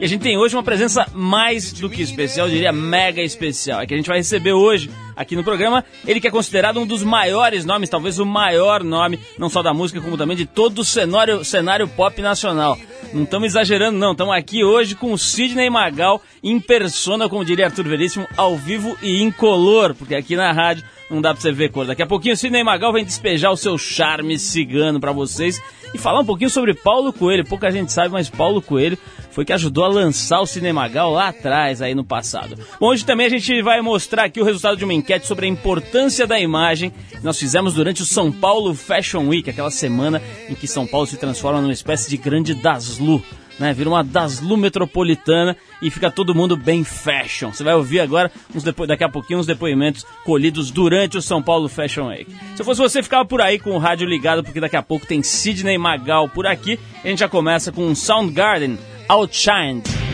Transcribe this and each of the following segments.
E a gente tem hoje uma presença mais do que especial, eu diria mega especial. É que a gente vai receber hoje aqui no programa ele que é considerado um dos maiores nomes, talvez o maior nome, não só da música, como também de todo o cenário, cenário pop nacional. Não estamos exagerando, não. Estamos aqui hoje com o Sidney Magal em persona, como diria Arthur Veríssimo, ao vivo e incolor, porque aqui na rádio não dá pra você ver cor. Daqui a pouquinho o Sidney Magal vem despejar o seu charme cigano para vocês e falar um pouquinho sobre Paulo Coelho. Pouca gente sabe, mas Paulo Coelho foi que ajudou a lançar o Cinemagal lá atrás, aí no passado. Bom, hoje também a gente vai mostrar aqui o resultado de uma enquete sobre a importância da imagem que nós fizemos durante o São Paulo Fashion Week, aquela semana em que São Paulo se transforma numa espécie de grande Daslu. Né, vira uma Daslu metropolitana e fica todo mundo bem fashion. Você vai ouvir agora, uns depo daqui a pouquinho, uns depoimentos colhidos durante o São Paulo Fashion Week. Se eu fosse você, ficava por aí com o rádio ligado, porque daqui a pouco tem Sidney Magal por aqui. A gente já começa com Soundgarden, outshined.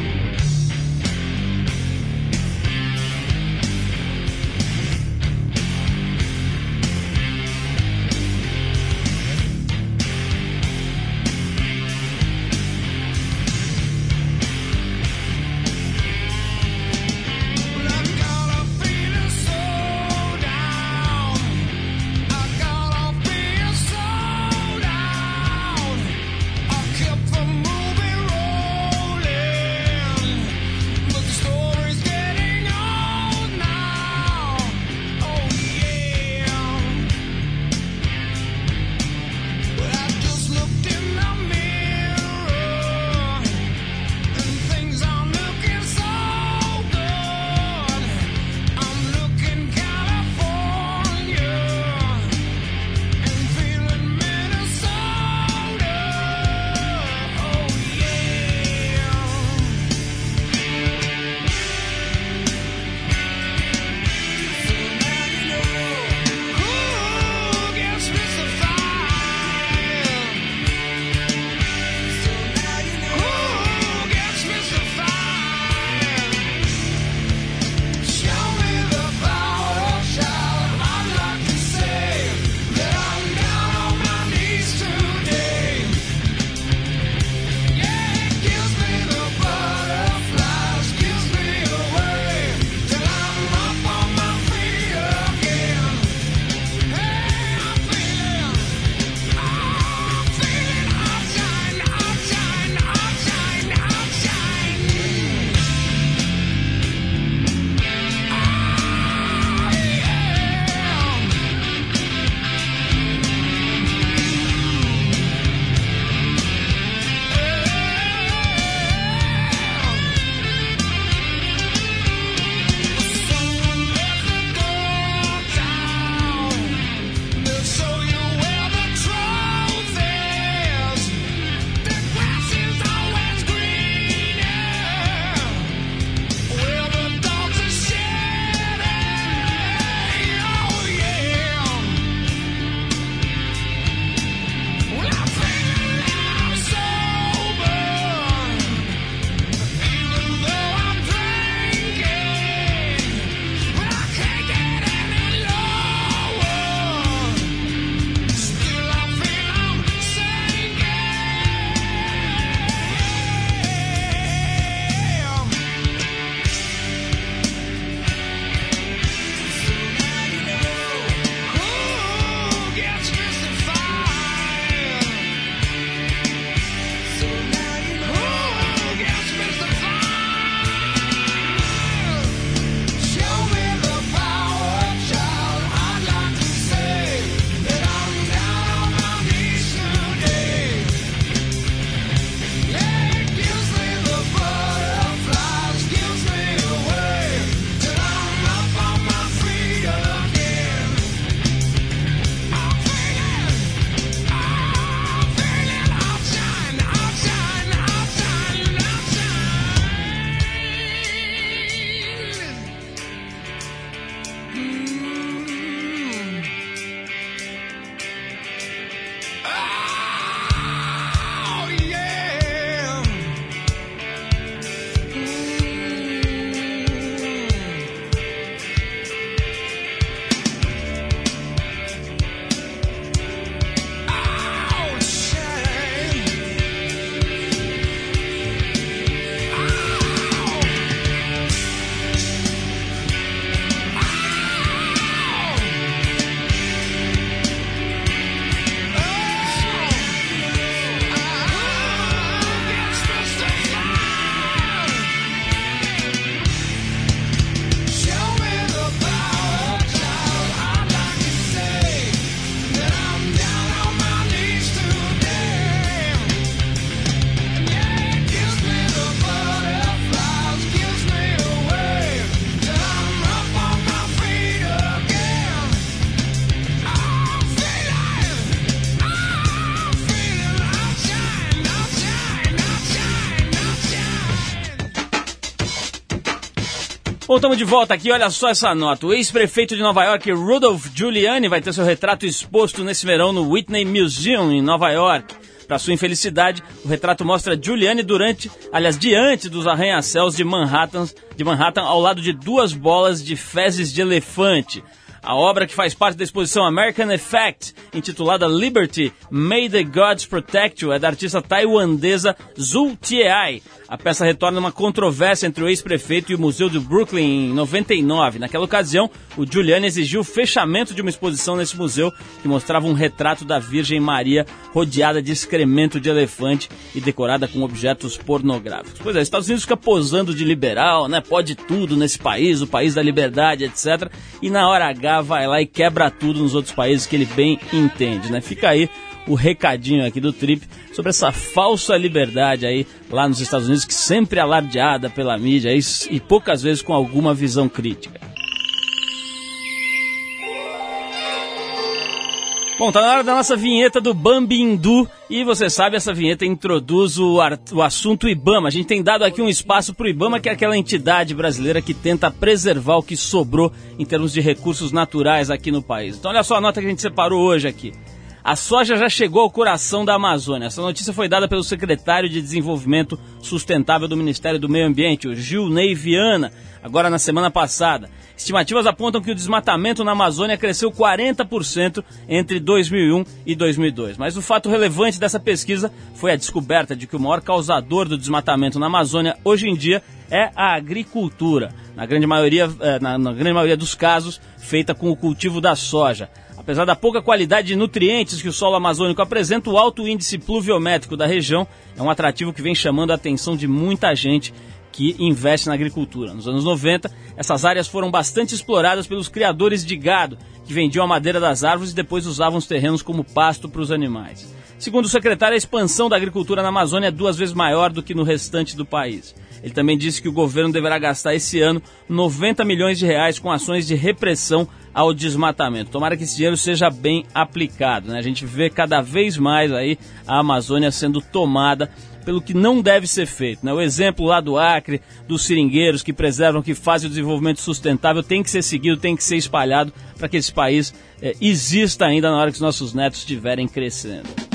Bom, estamos de volta aqui, olha só essa nota. O ex-prefeito de Nova York, Rudolph Giuliani, vai ter seu retrato exposto nesse verão no Whitney Museum, em Nova York. Para sua infelicidade, o retrato mostra Giuliani durante, aliás, diante dos arranha-céus de Manhattan, de Manhattan, ao lado de duas bolas de fezes de elefante. A obra que faz parte da exposição American Effect, intitulada Liberty, May the Gods Protect You, é da artista tailandesa Zhu Tiai. A peça retorna uma controvérsia entre o ex-prefeito e o Museu do Brooklyn em 99. Naquela ocasião, o Giuliani exigiu o fechamento de uma exposição nesse museu que mostrava um retrato da Virgem Maria rodeada de excremento de elefante e decorada com objetos pornográficos. Pois é, os Estados Unidos fica posando de liberal, né? Pode tudo nesse país, o país da liberdade, etc. E na hora H vai lá e quebra tudo nos outros países que ele bem entende, né? Fica aí o recadinho aqui do Trip sobre essa falsa liberdade aí lá nos Estados Unidos, que sempre é alardeada pela mídia e, e poucas vezes com alguma visão crítica. Bom, tá na hora da nossa vinheta do Bambindu e você sabe, essa vinheta introduz o, o assunto Ibama. A gente tem dado aqui um espaço para o Ibama, que é aquela entidade brasileira que tenta preservar o que sobrou em termos de recursos naturais aqui no país. Então olha só a nota que a gente separou hoje aqui. A soja já chegou ao coração da Amazônia. Essa notícia foi dada pelo secretário de Desenvolvimento Sustentável do Ministério do Meio Ambiente, o Gil Ney Viana, agora na semana passada. Estimativas apontam que o desmatamento na Amazônia cresceu 40% entre 2001 e 2002. Mas o fato relevante dessa pesquisa foi a descoberta de que o maior causador do desmatamento na Amazônia hoje em dia é a agricultura. Na grande maioria, eh, na, na grande maioria dos casos, feita com o cultivo da soja. Apesar da pouca qualidade de nutrientes que o solo amazônico apresenta, o alto índice pluviométrico da região é um atrativo que vem chamando a atenção de muita gente que investe na agricultura. Nos anos 90, essas áreas foram bastante exploradas pelos criadores de gado, que vendiam a madeira das árvores e depois usavam os terrenos como pasto para os animais. Segundo o secretário, a expansão da agricultura na Amazônia é duas vezes maior do que no restante do país. Ele também disse que o governo deverá gastar esse ano 90 milhões de reais com ações de repressão ao desmatamento. Tomara que esse dinheiro seja bem aplicado. Né? A gente vê cada vez mais aí a Amazônia sendo tomada pelo que não deve ser feito. Né? O exemplo lá do Acre, dos seringueiros que preservam, que fazem o desenvolvimento sustentável, tem que ser seguido, tem que ser espalhado para que esse país é, exista ainda na hora que os nossos netos estiverem crescendo.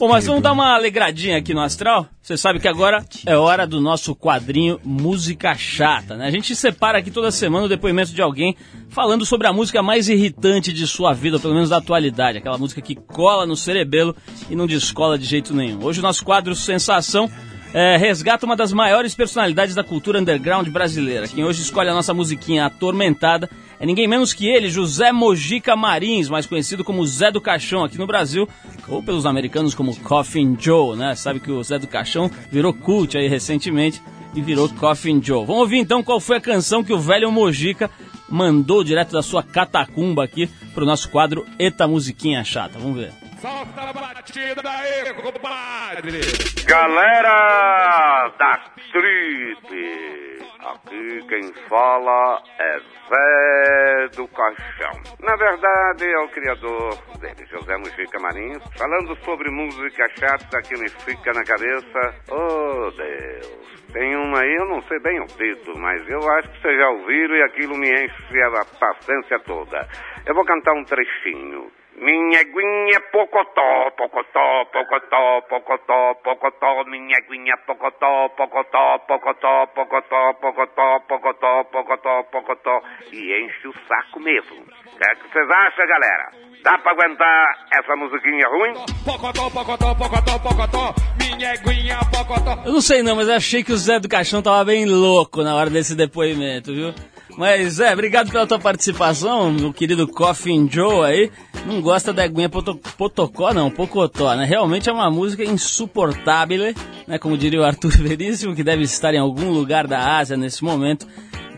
Bom, mas vamos dar uma alegradinha aqui no Astral. Você sabe que agora é hora do nosso quadrinho Música Chata, né? A gente separa aqui toda semana o depoimento de alguém falando sobre a música mais irritante de sua vida, ou pelo menos da atualidade. Aquela música que cola no cerebelo e não descola de jeito nenhum. Hoje o nosso quadro Sensação é, resgata uma das maiores personalidades da cultura underground brasileira. Quem hoje escolhe a nossa musiquinha atormentada é ninguém menos que ele, José Mojica Marins, mais conhecido como Zé do Caixão aqui no Brasil, ou pelos americanos como Coffin Joe, né? Sabe que o Zé do Caixão virou cult aí recentemente e virou Coffin Joe. Vamos ouvir então qual foi a canção que o velho Mojica mandou direto da sua catacumba aqui pro nosso quadro Eta Musiquinha Chata. Vamos ver. Solta a batida daí, compadre! Galera da Trip! Aqui quem fala é Zé do Caixão. Na verdade, é o criador dele, José Mujica Marins, falando sobre música chata que me fica na cabeça. Oh, Deus! Tem uma aí, eu não sei bem o título, mas eu acho que vocês já ouviram e aquilo me enche a paciência toda. Eu vou cantar um trechinho. Minha aguinha pocotó, pocotó, pocotó, pocotó, pocotó, minha aguinha pocotó, pocotó, pocotó, pocotó, pocotó, pocotó, pocotó, pocotó, e enche o saco mesmo. O que é que vocês acham, galera? Dá pra aguentar essa musiquinha ruim? Pocotó, pocotó, pocotó, pocotó, minha aguinha pocotó. Eu não sei não, mas achei que o Zé do Caixão tava bem louco na hora desse depoimento, viu? Mas é, obrigado pela tua participação, meu querido Coffin Joe aí. Não gosta da aguinha potocó, não, pocotó, né? Realmente é uma música insuportável, né? Como diria o Arthur Veríssimo, que deve estar em algum lugar da Ásia nesse momento,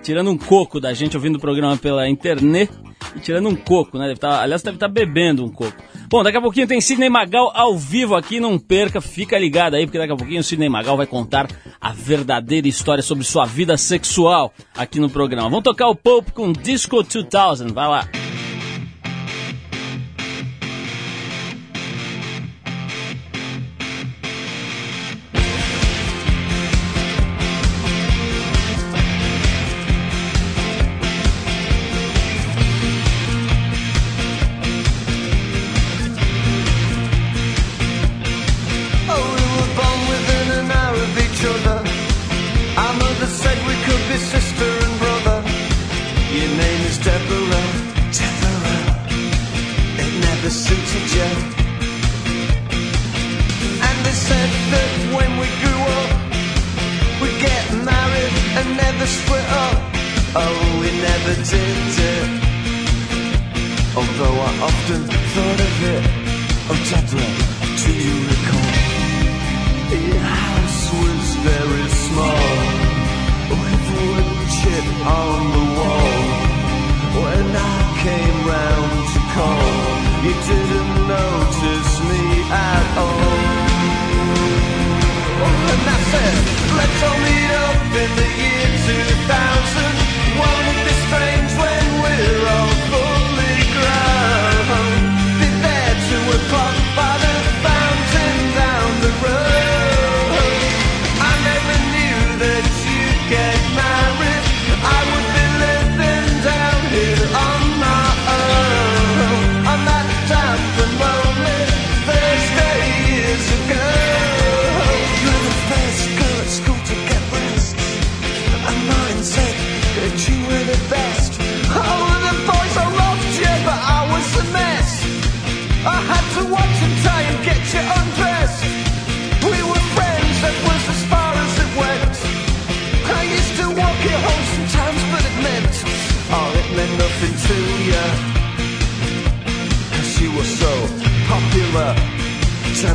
tirando um coco da gente ouvindo o programa pela internet tirando um coco, né? Deve tá, aliás, deve estar tá bebendo um coco. Bom, daqui a pouquinho tem Sidney Magal ao vivo aqui, não perca, fica ligado aí, porque daqui a pouquinho o Sidney Magal vai contar a verdadeira história sobre sua vida sexual aqui no programa. Vamos tocar o Pope com Disco 2000, vai lá.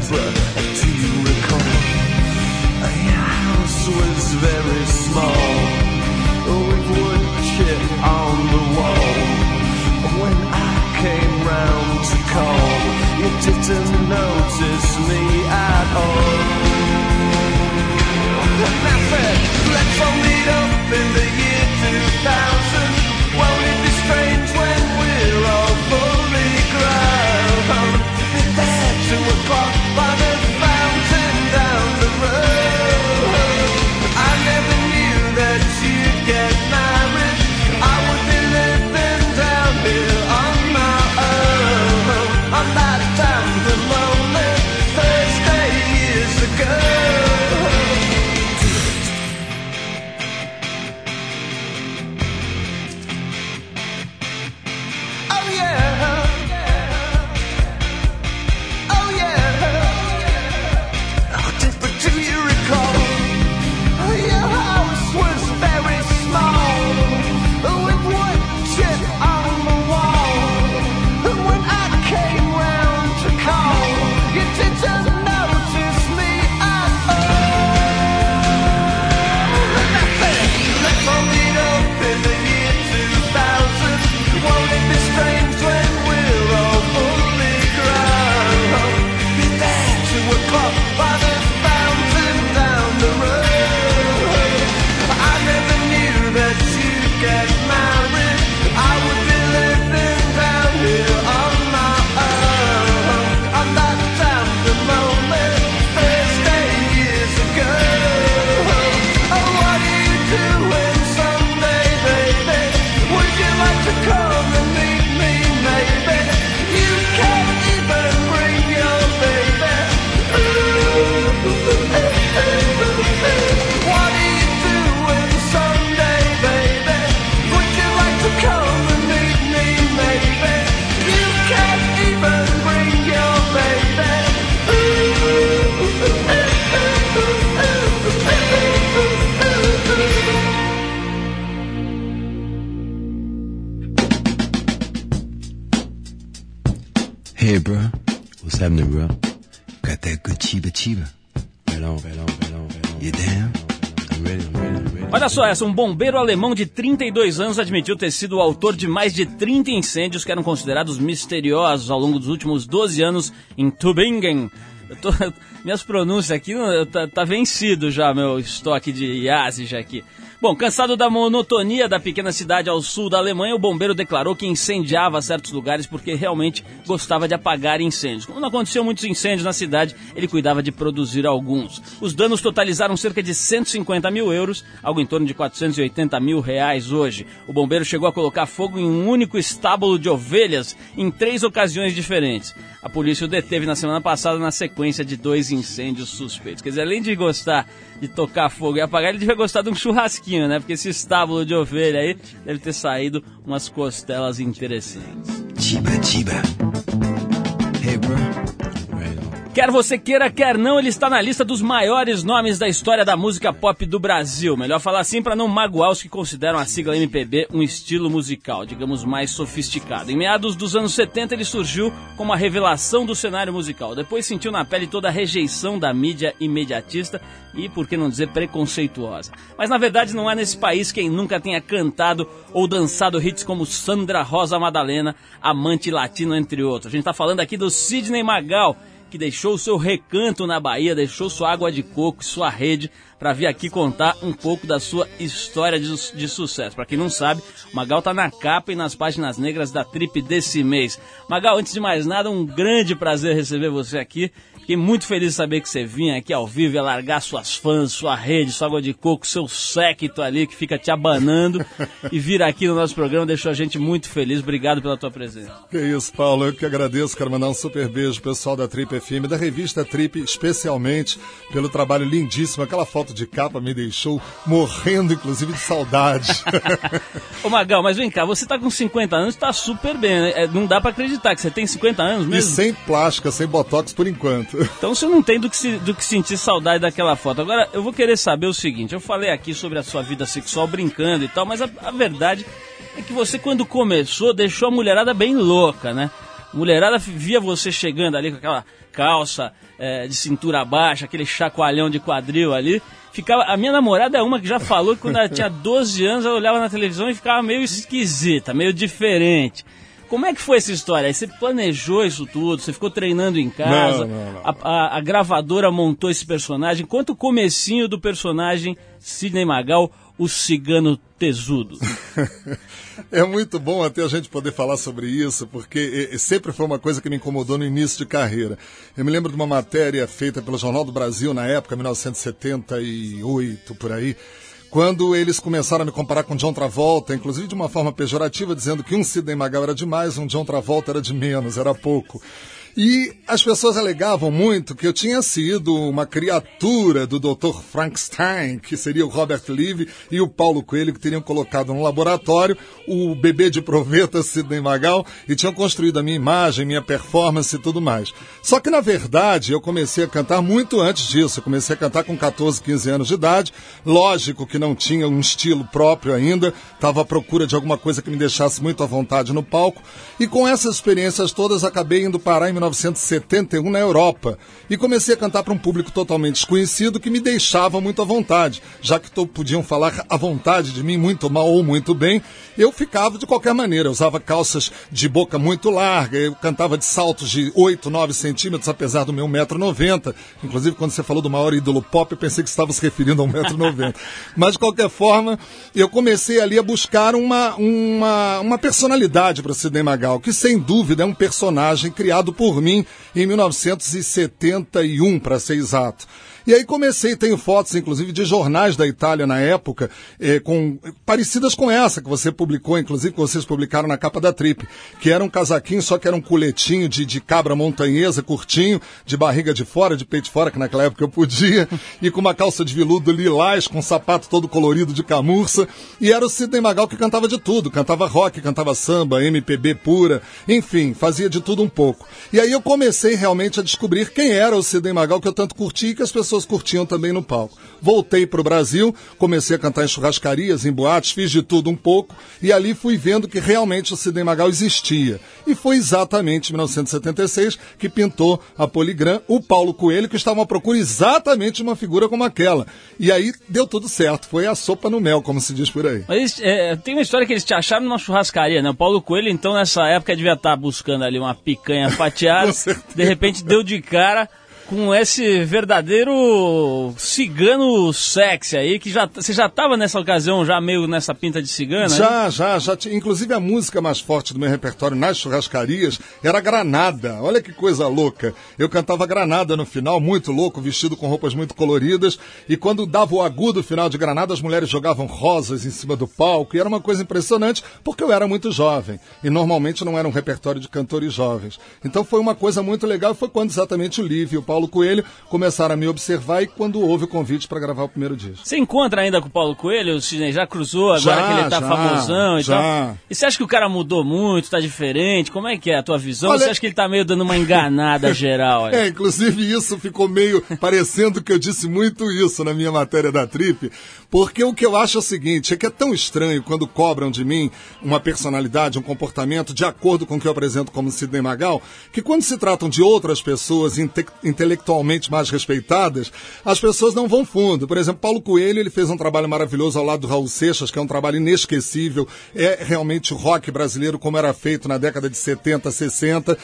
Do you recall? Your house was very small, with on the wall. When I came round to call, you didn't notice me at all. essa. Um bombeiro alemão de 32 anos admitiu ter sido o autor de mais de 30 incêndios que eram considerados misteriosos ao longo dos últimos 12 anos em Tübingen. Tô, minhas pronúncias aqui tá, tá, vencido já, meu estoque de IASI aqui. Bom, cansado da monotonia da pequena cidade ao sul da Alemanha, o bombeiro declarou que incendiava certos lugares porque realmente gostava de apagar incêndios. Não aconteceu muitos incêndios na cidade, ele cuidava de produzir alguns. Os danos totalizaram cerca de 150 mil euros, algo em torno de 480 mil reais hoje. O bombeiro chegou a colocar fogo em um único estábulo de ovelhas em três ocasiões diferentes. A polícia o deteve na semana passada na sequência de dois incêndios suspeitos. Quer dizer, além de gostar de tocar fogo e apagar, ele devia gostar de um churrasquinho, né? Porque esse estábulo de ovelha aí deve ter saído umas costelas interessantes. Tiba, tiba. Quer você queira, quer não, ele está na lista dos maiores nomes da história da música pop do Brasil. Melhor falar assim para não magoar os que consideram a sigla MPB um estilo musical, digamos, mais sofisticado. Em meados dos anos 70, ele surgiu como a revelação do cenário musical. Depois sentiu na pele toda a rejeição da mídia imediatista e, por que não dizer, preconceituosa. Mas na verdade não há nesse país quem nunca tenha cantado ou dançado hits como Sandra Rosa Madalena, Amante Latino, entre outros. A gente está falando aqui do Sidney Magal que deixou seu recanto na Bahia, deixou sua água de coco, sua rede, para vir aqui contar um pouco da sua história de, de sucesso. Para quem não sabe, Magal tá na capa e nas páginas negras da Trip desse mês. Magal, antes de mais nada, um grande prazer receber você aqui. Fiquei muito feliz de saber que você vinha aqui ao vivo e largar suas fãs, sua rede, sua água de coco, seu séquito ali que fica te abanando e vir aqui no nosso programa deixou a gente muito feliz. Obrigado pela tua presença. Que isso, Paulo. Eu que agradeço. Quero mandar um super beijo pessoal da Trip FM, da revista Trip, especialmente pelo trabalho lindíssimo. Aquela foto de capa me deixou morrendo, inclusive, de saudade. Ô Magal, mas vem cá, você tá com 50 anos, tá super bem, né? É, Não dá pra acreditar que você tem 50 anos e mesmo. sem plástica, sem botox por enquanto. Então você não tem do que, se- do que sentir saudade daquela foto. Agora, eu vou querer saber o seguinte: eu falei aqui sobre a sua vida sexual brincando e tal, mas a, a verdade é que você, quando começou, deixou a mulherada bem louca, né? Mulherada via você chegando ali com aquela calça eh, de cintura baixa, aquele chacoalhão de quadril ali. Ficava, a minha namorada é uma que já falou que quando ela tinha 12 anos, ela olhava na televisão e ficava meio esquisita, meio diferente. Como é que foi essa história? Você planejou isso tudo? Você ficou treinando em casa? Não, não, não. A, a- a gravadora montou esse personagem? Conta o comecinho do personagem Sidney Magal, o cigano tesudo. É muito bom até a gente poder falar sobre isso, porque sempre foi uma coisa que me incomodou no início de carreira. Eu me lembro de uma matéria feita pelo Jornal do Brasil na época, 1978, por aí, quando eles começaram a me comparar com John Travolta, inclusive de uma forma pejorativa, dizendo que um Sidney Magal era demais, um John Travolta era de menos, era pouco. E as pessoas alegavam muito que eu tinha sido uma criatura do Dr. Frankenstein, que seria o Robert Levy e o Paulo Coelho, que teriam colocado no laboratório o bebê de proveta Sidney Magal e tinham construído a minha imagem, minha performance e tudo mais. Só que, na verdade, eu comecei a cantar muito antes disso. Eu comecei a cantar com 14, 15 anos de idade. Lógico que não tinha um estilo próprio ainda, estava à procura de alguma coisa que me deixasse muito à vontade no palco. E com essas experiências todas, acabei indo parar em 1971 na Europa. E comecei a cantar para um público totalmente desconhecido que me deixava muito à vontade. Já que to- podiam falar à vontade de mim, muito mal ou muito bem, eu ficava de qualquer maneira. Eu usava calças de boca muito larga, eu cantava de saltos de 8, 9 centímetros, apesar do meu 1,90m. Inclusive, quando você falou do maior ídolo pop, eu pensei que você estava se referindo a 1,90m. Mas, de qualquer forma, eu comecei ali a buscar uma, uma, uma personalidade para o Sidney Magal, que sem dúvida é um personagem criado por mim em 1971, para ser exato. E aí comecei, tenho fotos, inclusive, de jornais da Itália na época, eh, com, parecidas com essa que você publicou, inclusive, que vocês publicaram na capa da Trip, que era um casaquinho, só que era um coletinho de, de cabra montanhesa, curtinho, de barriga de fora, de peito de fora, que naquela época eu podia, e com uma calça de veludo lilás, com um sapato todo colorido de camurça, e era o Sidney Magal que cantava de tudo, cantava rock, cantava samba, MPB pura, enfim, fazia de tudo um pouco. E aí eu comecei realmente a descobrir quem era o Sidney Magal que eu tanto curti e que as pessoas curtiam também no palco. Voltei para o Brasil, comecei a cantar em churrascarias, em boates, fiz de tudo um pouco e ali fui vendo que realmente o Sidney Magal existia. E foi exatamente em 1976 que pintou a Poligram o Paulo Coelho, que estava à procura exatamente de uma figura como aquela. E aí deu tudo certo, foi a sopa no mel, como se diz por aí. Mas é, tem uma história que eles te acharam numa churrascaria, né? O Paulo Coelho, então, nessa época, devia estar buscando ali uma picanha fatiada. De repente deu de cara com esse verdadeiro cigano sexy aí, que já, você já estava nessa ocasião já meio nessa pinta de cigana? Já, já, já. tinha- Inclusive a música mais forte do meu repertório nas churrascarias era Granada. Olha que coisa louca. Eu cantava Granada no final, muito louco, vestido com roupas muito coloridas. E quando dava o agudo final de Granada, as mulheres jogavam rosas em cima do palco. E era uma coisa impressionante, porque eu era muito jovem. E normalmente não era um repertório de cantores jovens. Então foi uma coisa muito legal. Foi quando exatamente o Livio e o Paulo Paulo Coelho, começaram a me observar e quando houve o convite para gravar o primeiro disco. Você encontra ainda com o Paulo Coelho? O Sidney já cruzou agora Já, que ele tá já, famosão e já. tal? E você acha que o cara mudou muito, tá diferente? Como é que é a tua visão? Olha- Você acha que ele tá meio dando uma enganada geral? aí? É, inclusive isso ficou meio parecendo que eu disse muito isso na minha matéria da Trip, porque o que eu acho é o seguinte, é que é tão estranho quando cobram de mim uma personalidade, um comportamento de acordo com o que eu apresento como Sidney Magal, que quando se tratam de outras pessoas inte- intelectualmente mais respeitadas, as pessoas não vão fundo. Por exemplo, Paulo Coelho, ele fez um trabalho maravilhoso ao lado do Raul Seixas, que é um trabalho inesquecível, é realmente o rock brasileiro como era feito na década de 70, 60,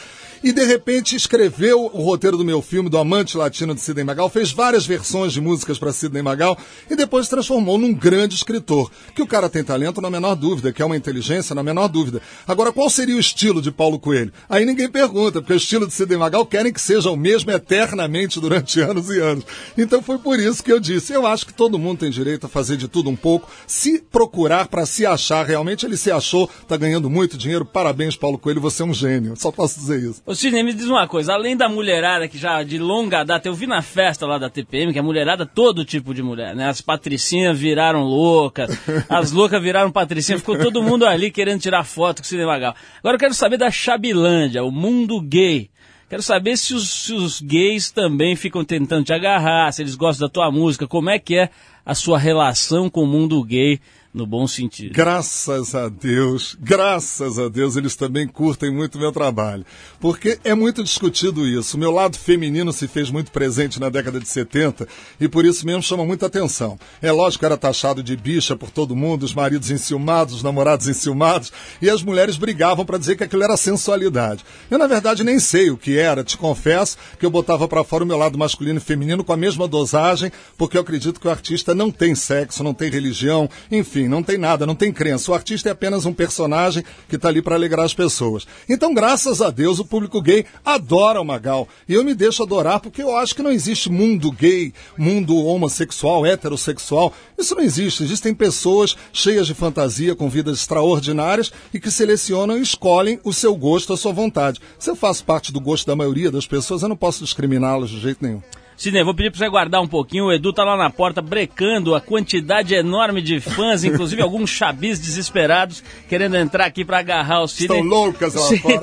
e de repente escreveu o roteiro do meu filme, do Amante Latino de Sidney Magal, fez várias versões de músicas para Sidney Magal e depois se transformou num grande escritor. Que o cara tem talento na menor dúvida, que é uma inteligência na menor dúvida. Agora, qual seria o estilo de Paulo Coelho? Aí ninguém pergunta, porque o estilo de Sidney Magal querem que seja o mesmo eternamente durante anos e anos. Então foi por isso que eu disse, eu acho que todo mundo tem direito a fazer de tudo um pouco, se procurar para se achar realmente, ele se achou, tá ganhando muito dinheiro, parabéns Paulo Coelho, você é um gênio, só posso dizer isso. Sidney, me diz uma coisa, além da mulherada que já de longa data, eu vi na festa lá da TPM, que a mulherada, todo tipo de mulher, né? As patricinhas viraram loucas, as loucas viraram patricinha, ficou todo mundo ali querendo tirar foto com o Sidney Magal. Agora eu quero saber da Chabilândia, o mundo gay. Quero saber se os, se os gays também ficam tentando te agarrar, se eles gostam da tua música, como é que é a sua relação com o mundo gay, no bom sentido. Graças a Deus, graças a Deus, eles também curtem muito meu trabalho. Porque é muito discutido isso. O meu lado feminino se fez muito presente na década de 70 e por isso mesmo chama muita atenção. É lógico era taxado de bicha por todo mundo, os maridos enciumados, os namorados enciumados, e as mulheres brigavam para dizer que aquilo era sensualidade. Eu, na verdade, nem sei o que era, te confesso que eu botava para fora o meu lado masculino e feminino com a mesma dosagem, porque eu acredito que o artista não tem sexo, não tem religião, enfim, não tem nada, não tem crença. O artista é apenas um personagem que está ali para alegrar as pessoas. Então, graças a Deus, o público gay adora o Magal. E eu me deixo adorar porque eu acho que não existe mundo gay, mundo homossexual, heterossexual. Isso não existe. Existem pessoas cheias de fantasia, com vidas extraordinárias e que selecionam e escolhem o seu gosto, a sua vontade. Se eu faço parte do gosto da maioria das pessoas, eu não posso discriminá-las de jeito nenhum. Sidney, vou pedir pra você guardar um pouquinho. O Edu tá lá na porta brecando a quantidade enorme de fãs, inclusive alguns chabis desesperados querendo entrar aqui pra agarrar o Sidney. Estão loucas lá fora.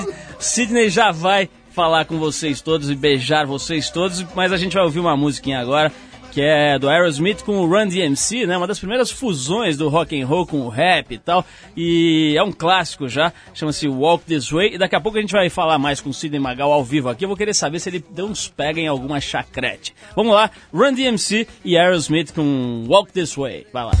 Sid- Sidney já vai falar com vocês todos e beijar vocês todos, mas a gente vai ouvir uma musiquinha agora que é do Aerosmith com o Run DMC, né? Uma das primeiras fusões do rock and roll com o rap e tal. E é um clássico já, chama-se Walk This Way. E daqui a pouco a gente vai falar mais com o Sidney Magal ao vivo aqui. Eu vou querer saber se ele deu uns pega em alguma chacrete. Vamos lá, Run DMC e Aerosmith com Walk This Way. Vai lá.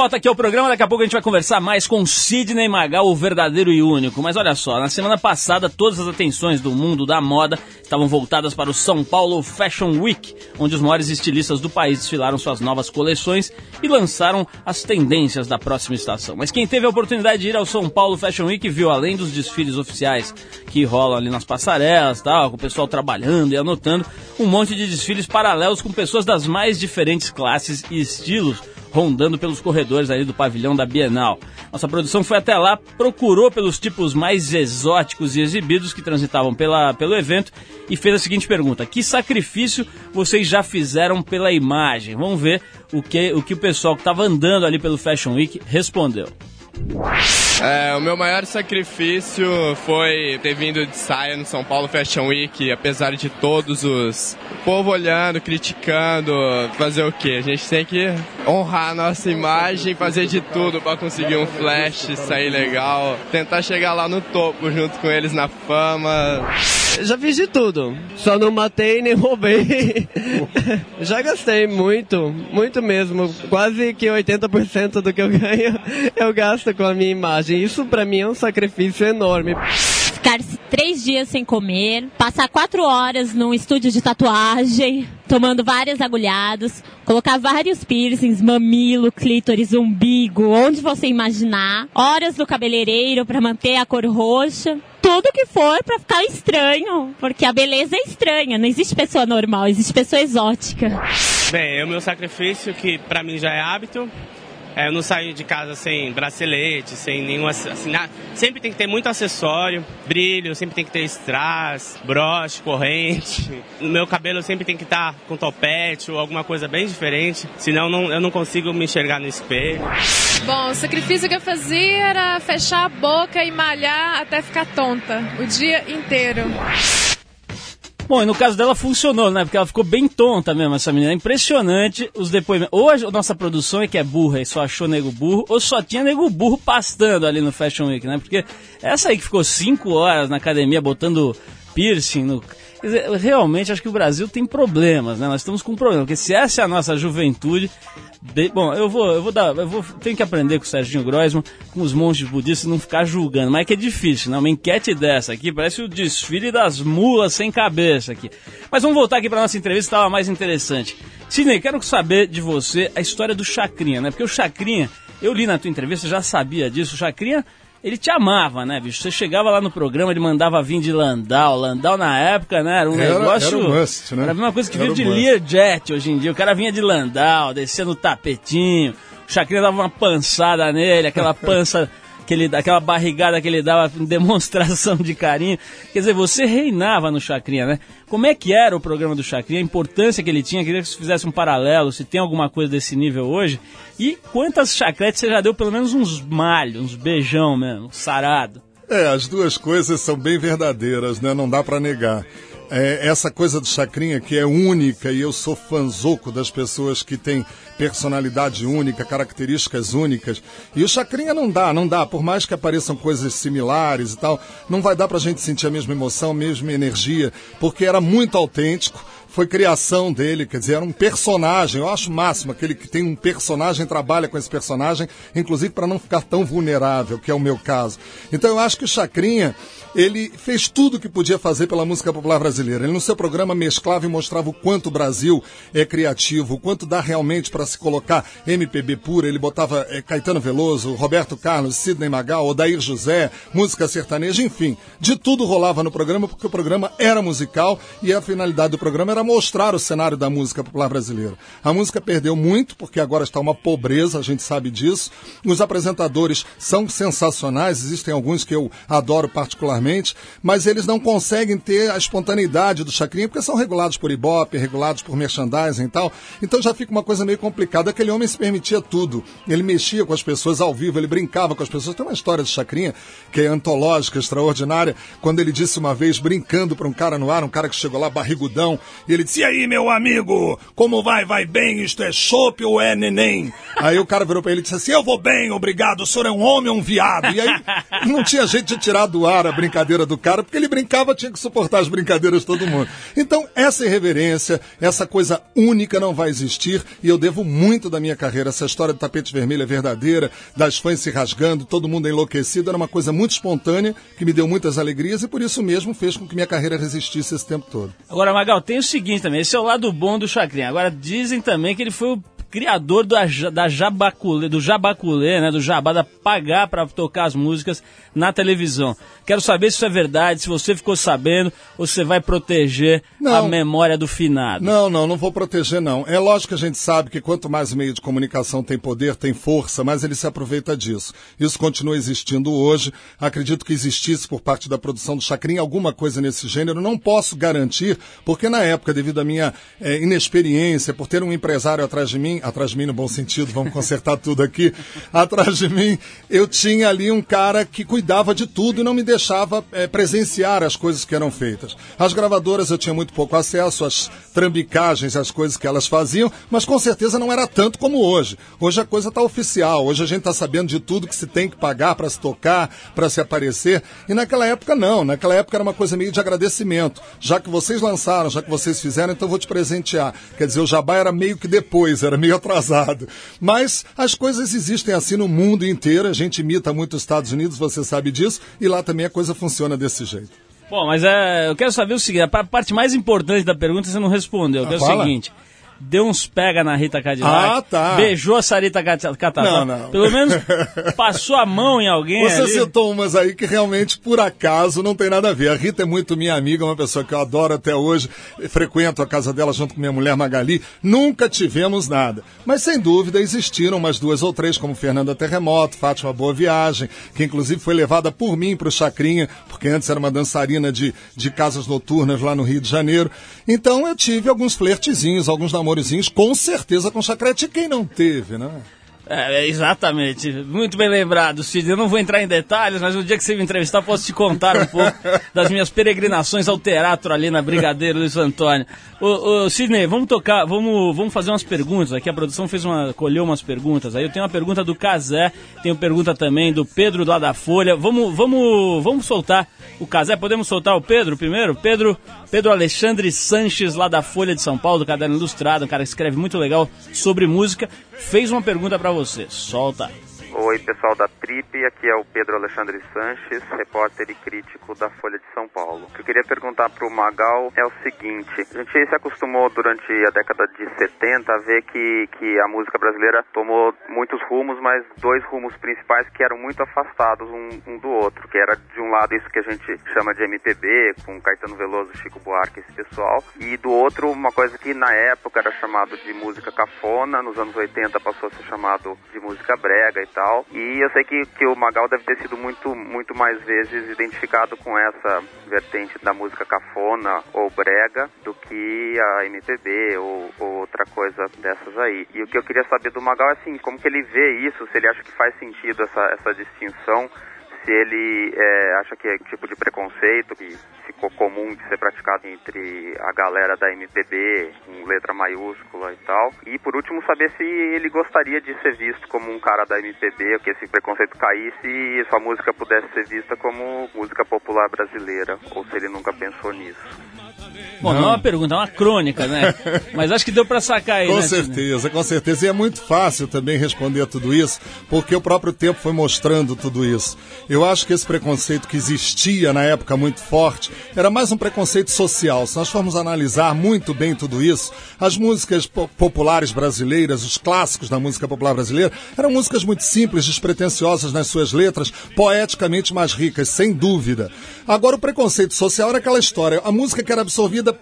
Volta aqui ao programa. Daqui a pouco a gente vai conversar mais com Sidney Magal, o verdadeiro e único. Mas olha só, na semana passada todas as atenções do mundo da moda estavam voltadas para o São Paulo Fashion Week, onde os maiores estilistas do país desfilaram suas novas coleções e lançaram as tendências da próxima estação. Mas quem teve a oportunidade de ir ao São Paulo Fashion Week viu, além dos desfiles oficiais que rolam ali nas passarelas, tal, com o pessoal trabalhando e anotando, um monte de desfiles paralelos com pessoas das mais diferentes classes e estilos rondando pelos corredores ali do pavilhão da Bienal. Nossa produção foi até lá, procurou pelos tipos mais exóticos e exibidos que transitavam pela, pelo evento e fez a seguinte pergunta: Que sacrifício vocês já fizeram pela imagem? Vamos ver o que o, que o pessoal que estava andando ali pelo Fashion Week respondeu. É, o meu maior sacrifício foi ter vindo de saia no São Paulo Fashion Week, apesar de todos os povo olhando, criticando, fazer o quê? A gente tem que honrar a nossa imagem, fazer de tudo para conseguir um flash, sair legal, tentar chegar lá no topo junto com eles na fama. Já fiz de tudo, só não matei nem roubei. Já gastei muito, muito mesmo. Quase que 80% do que eu ganho eu gasto com a minha imagem. Isso pra mim é um sacrifício enorme. Ficar três dias sem comer, passar quatro horas num estúdio de tatuagem, tomando várias agulhadas, colocar vários piercings, mamilo, clítoris, umbigo, onde você imaginar, horas no cabeleireiro para manter a cor roxa, tudo que for para ficar estranho, porque a beleza é estranha, não existe pessoa normal, existe pessoa exótica. Bem, é o meu sacrifício que para mim já é hábito. É, eu não saio de casa sem bracelete, sem nenhum assim, na- sempre tem que ter muito acessório, brilho, sempre tem que ter strass, broche, corrente. No meu cabelo sempre tem que estar com topete ou alguma coisa bem diferente, senão não, eu não consigo me enxergar no espelho. Bom, o sacrifício que eu fazia era fechar a boca e malhar até ficar tonta o dia inteiro. Bom, e no caso dela funcionou, né? Porque ela ficou bem tonta mesmo, essa menina. É impressionante os depoimentos. Ou a nossa produção é que é burra e só achou nego burro, ou só tinha nego burro pastando ali no Fashion Week, né? Porque essa aí que ficou cinco horas na academia botando piercing no. Dizer, realmente acho que o Brasil tem problemas, né? Nós estamos com um problema, porque se essa é a nossa juventude. De- Bom, eu vou, eu vou dar. Eu vou, tenho que aprender com o Serginho Groisman, com os monges budistas, não ficar julgando. Mas é que é difícil, né? Uma enquete dessa aqui parece o desfile das mulas sem cabeça aqui. Mas vamos voltar aqui para nossa entrevista, estava mais interessante. Sidney, quero saber de você a história do Chacrinha, né? Porque o Chacrinha, eu li na tua entrevista, já sabia disso. O Chacrinha, ele te amava, né, bicho? Você chegava lá no programa, ele mandava vir de Landau. Landau na época, né? Era um Era- negócio. era um must, né? Era a mesma coisa que um de. Learjet hoje em dia. O cara vinha de Landau, descia no tapetinho. O Chacrinha dava uma pançada nele, aquela pança. Que ele, aquela barrigada que ele dava em demonstração de carinho. Quer dizer, você reinava no Chacrinha, né? Como é que era o programa do Chacrinha, a importância que ele tinha, queria que você fizesse um paralelo, se tem alguma coisa desse nível hoje. E quantas chacretes você já deu, pelo menos uns malhos, uns beijão mesmo, sarado. É, as duas coisas são bem verdadeiras, né? Não dá pra negar. É, essa coisa do Chacrinha que é única e eu sou fanzoco das pessoas que têm personalidade única, características únicas. E o Chacrinha não dá, não dá. Por mais que apareçam coisas similares e tal, não vai dar pra gente sentir a mesma emoção, a mesma energia, porque era muito autêntico foi criação dele, quer dizer, era um personagem. Eu acho máximo aquele que tem um personagem, trabalha com esse personagem, inclusive para não ficar tão vulnerável, que é o meu caso. Então eu acho que o Chacrinha, ele fez tudo o que podia fazer pela música popular brasileira. Ele no seu programa mesclava e mostrava o quanto o Brasil é criativo, o quanto dá realmente para se colocar MPB pura. Ele botava eh, Caetano Veloso, Roberto Carlos, Sidney Magal, Odair José, música sertaneja, enfim, de tudo rolava no programa porque o programa era musical e a finalidade do programa era mostrar o cenário da música popular brasileira. A música perdeu muito porque agora está uma pobreza, a gente sabe disso. Os apresentadores são sensacionais, existem alguns que eu adoro particularmente, mas eles não conseguem ter a espontaneidade do Chacrinha porque são regulados por Ibope, regulados por merchandising e tal. Então já fica uma coisa meio complicada. Aquele homem se permitia tudo. Ele mexia com as pessoas ao vivo, ele brincava com as pessoas. Tem uma história de Chacrinha que é antológica, extraordinária, quando ele disse uma vez, brincando para um cara no ar, um cara que chegou lá barrigudão, E ele disse: E aí, meu amigo, como vai? Vai bem? Isto é chope ou é neném? Aí o cara virou pra ele e disse assim: Eu vou bem, obrigado. O senhor é um homem ou um viado? E aí não tinha jeito de tirar do ar a brincadeira do cara, porque ele brincava, tinha que suportar as brincadeiras de todo mundo. Então, essa irreverência, essa coisa única não vai existir. E eu devo muito da minha carreira. Essa história do tapete vermelho é verdadeira, das fãs se rasgando, todo mundo enlouquecido. Era uma coisa muito espontânea, que me deu muitas alegrias e por isso mesmo fez com que minha carreira resistisse esse tempo todo. Agora, Magal, tem o seguinte também, esse é o lado bom do Chacrinha. Agora, dizem também que ele foi o criador do, aj- da jabaculê, do jabaculê, né, do jabá, da pagar para tocar as músicas na televisão. Quero saber se isso é verdade, se você ficou sabendo, ou se você vai proteger a Não. memória do finado. Não, não, não vou proteger, não. É lógico que a gente sabe que quanto mais meio de comunicação tem poder, tem força, mais ele se aproveita disso. Isso continua existindo hoje. Acredito que existisse por parte da produção do Chacrinha alguma coisa nesse gênero. Não posso garantir, porque na época, devido à minha eh, inexperiência, por ter um empresário atrás de mim, atrás de mim no bom sentido, vamos consertar tudo aqui, atrás de mim, eu tinha ali um cara que cuidava de tudo e não me deixava eh, presenciar as coisas que eram feitas. As gravadoras eu tinha muito pouco acesso às trambicagens, às coisas que elas faziam, mas com certeza não era tanto como hoje. Hoje a coisa está oficial, hoje a gente está sabendo de tudo que se tem que pagar para se tocar, para se aparecer. E naquela época não, naquela época era uma coisa meio de agradecimento. Já que vocês lançaram, já que vocês fizeram, então eu vou te presentear. Quer dizer, o jabá era meio que depois, era meio atrasado. Mas as coisas existem assim no mundo inteiro, a gente imita muito os Estados Unidos, você sabe disso, e lá também a coisa funciona desse jeito. Bom, mas é, eu quero saber o seguinte, a pa- parte mais importante da pergunta você não respondeu, que é o fala. seguinte. Deu uns pega na Rita Cadillac, Ah, tá. beijou a Sarita Cata- Catatá, Não, não. pelo menos passou a mão em alguém Você ali. citou umas aí que realmente, por acaso, não tem nada a ver. A Rita é muito minha amiga, uma pessoa que eu adoro até hoje. Frequento a casa dela junto com minha mulher Magali. Nunca tivemos nada. Mas, sem dúvida, existiram umas duas ou três, como Fernanda Terremoto, Fátima Boa Viagem, que inclusive foi levada por mim para o Chacrinha, porque antes era uma dançarina de, de casas noturnas lá no Rio de Janeiro. Então, eu tive alguns flertezinhos, alguns namorozinhos, com certeza com Chacrete. Quem não teve, né? É, exatamente. Muito bem lembrado, Sidney. Eu não vou entrar em detalhes, mas no dia que você me entrevistar, posso te contar um pouco das minhas peregrinações ao teatro ali na Brigadeiro Luiz Antônio. Ô, ô, Sidney, vamos tocar, vamos, vamos fazer umas perguntas aqui. A produção fez uma, colheu umas perguntas. Aí eu tenho uma pergunta do Casé, tenho pergunta também do Pedro lá da Folha. Vamos, vamos, vamos soltar o Casé. Podemos soltar o Pedro primeiro? Pedro, Pedro Alexandre Sanches lá da Folha de São Paulo, do Caderno Ilustrado, um cara que escreve muito legal sobre música, fez uma pergunta pra você. Solta. Oi, pessoal da Trip, aqui é o Pedro Alexandre Sanches, repórter e crítico da Folha de São Paulo. O que eu queria perguntar para o Magal é o seguinte: a gente se acostumou durante a década de 70 a ver que, que a música brasileira tomou muitos rumos, mas dois rumos principais que eram muito afastados um, um do outro, que era de um lado isso que a gente chama de MPB, com Caetano Veloso, Chico Buarque, esse pessoal, e do outro uma coisa que na época era chamado de música cafona, nos anos 80 passou a ser chamado de música brega e tal. E eu sei que, que o Magal deve ter sido muito, muito mais vezes identificado com essa vertente da música cafona ou brega do que a MPB ou, ou outra coisa dessas aí. E o que eu queria saber do Magal é assim, como que ele vê isso, se ele acha que faz sentido essa, essa distinção, se ele é, acha que é tipo de preconceito que ficou comum de ser praticado entre a galera da MPB, com letra maiúscula e tal. E por último, saber se ele gostaria de ser visto como um cara da MPB, que esse preconceito caísse e sua música pudesse ser vista como música popular brasileira, ou se ele nunca pensou nisso. Bom, não, é uma pergunta, é uma crônica, né? Mas acho que deu pra sacar aí, Com né? Certeza, com certeza. E é muito fácil também responder a tudo isso, porque o próprio tempo foi mostrando tudo isso. Eu acho que esse preconceito que existia na época muito forte era mais um preconceito social. Se nós formos analisar muito bem tudo isso, as músicas po- populares brasileiras, os clássicos da música popular brasileira, eram músicas muito simples, despretensiosas nas suas letras, poeticamente mais ricas, sem dúvida. Agora, o preconceito social era aquela história, a música que era absorvida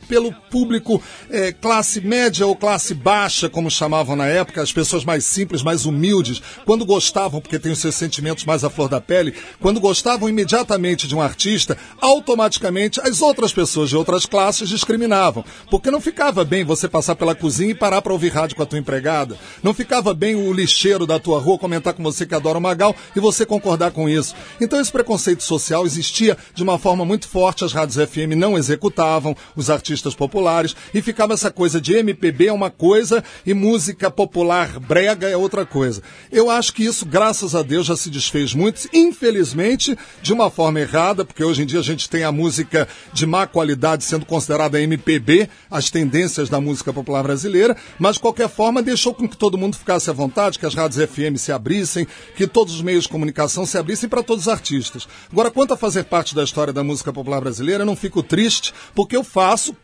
pelo público eh, classe média ou classe baixa, como chamavam na época, as pessoas mais simples, mais humildes, quando gostavam, porque têm os seus sentimentos mais à flor da pele, quando gostavam imediatamente de um artista, automaticamente as outras pessoas de outras classes discriminavam. Porque não ficava bem você passar pela cozinha e parar para ouvir rádio com a tua empregada. Não ficava bem o lixeiro da tua rua comentar com você que adora o Magal e você concordar com isso. Então esse preconceito social existia de uma forma muito forte, as rádios FM não executavam, os artistas populares, e ficava essa coisa de MPB é uma coisa e música popular brega é outra coisa. Eu acho que isso, graças a Deus, já se desfez muito, infelizmente, de uma forma errada, porque hoje em dia a gente tem a música de má qualidade sendo considerada MPB, as tendências da música popular brasileira, mas de qualquer forma deixou com que todo mundo ficasse à vontade, que as rádios FM se abrissem, que todos os meios de comunicação se abrissem para todos os artistas. Agora, quanto a fazer parte da história da música popular brasileira, eu não fico triste, porque eu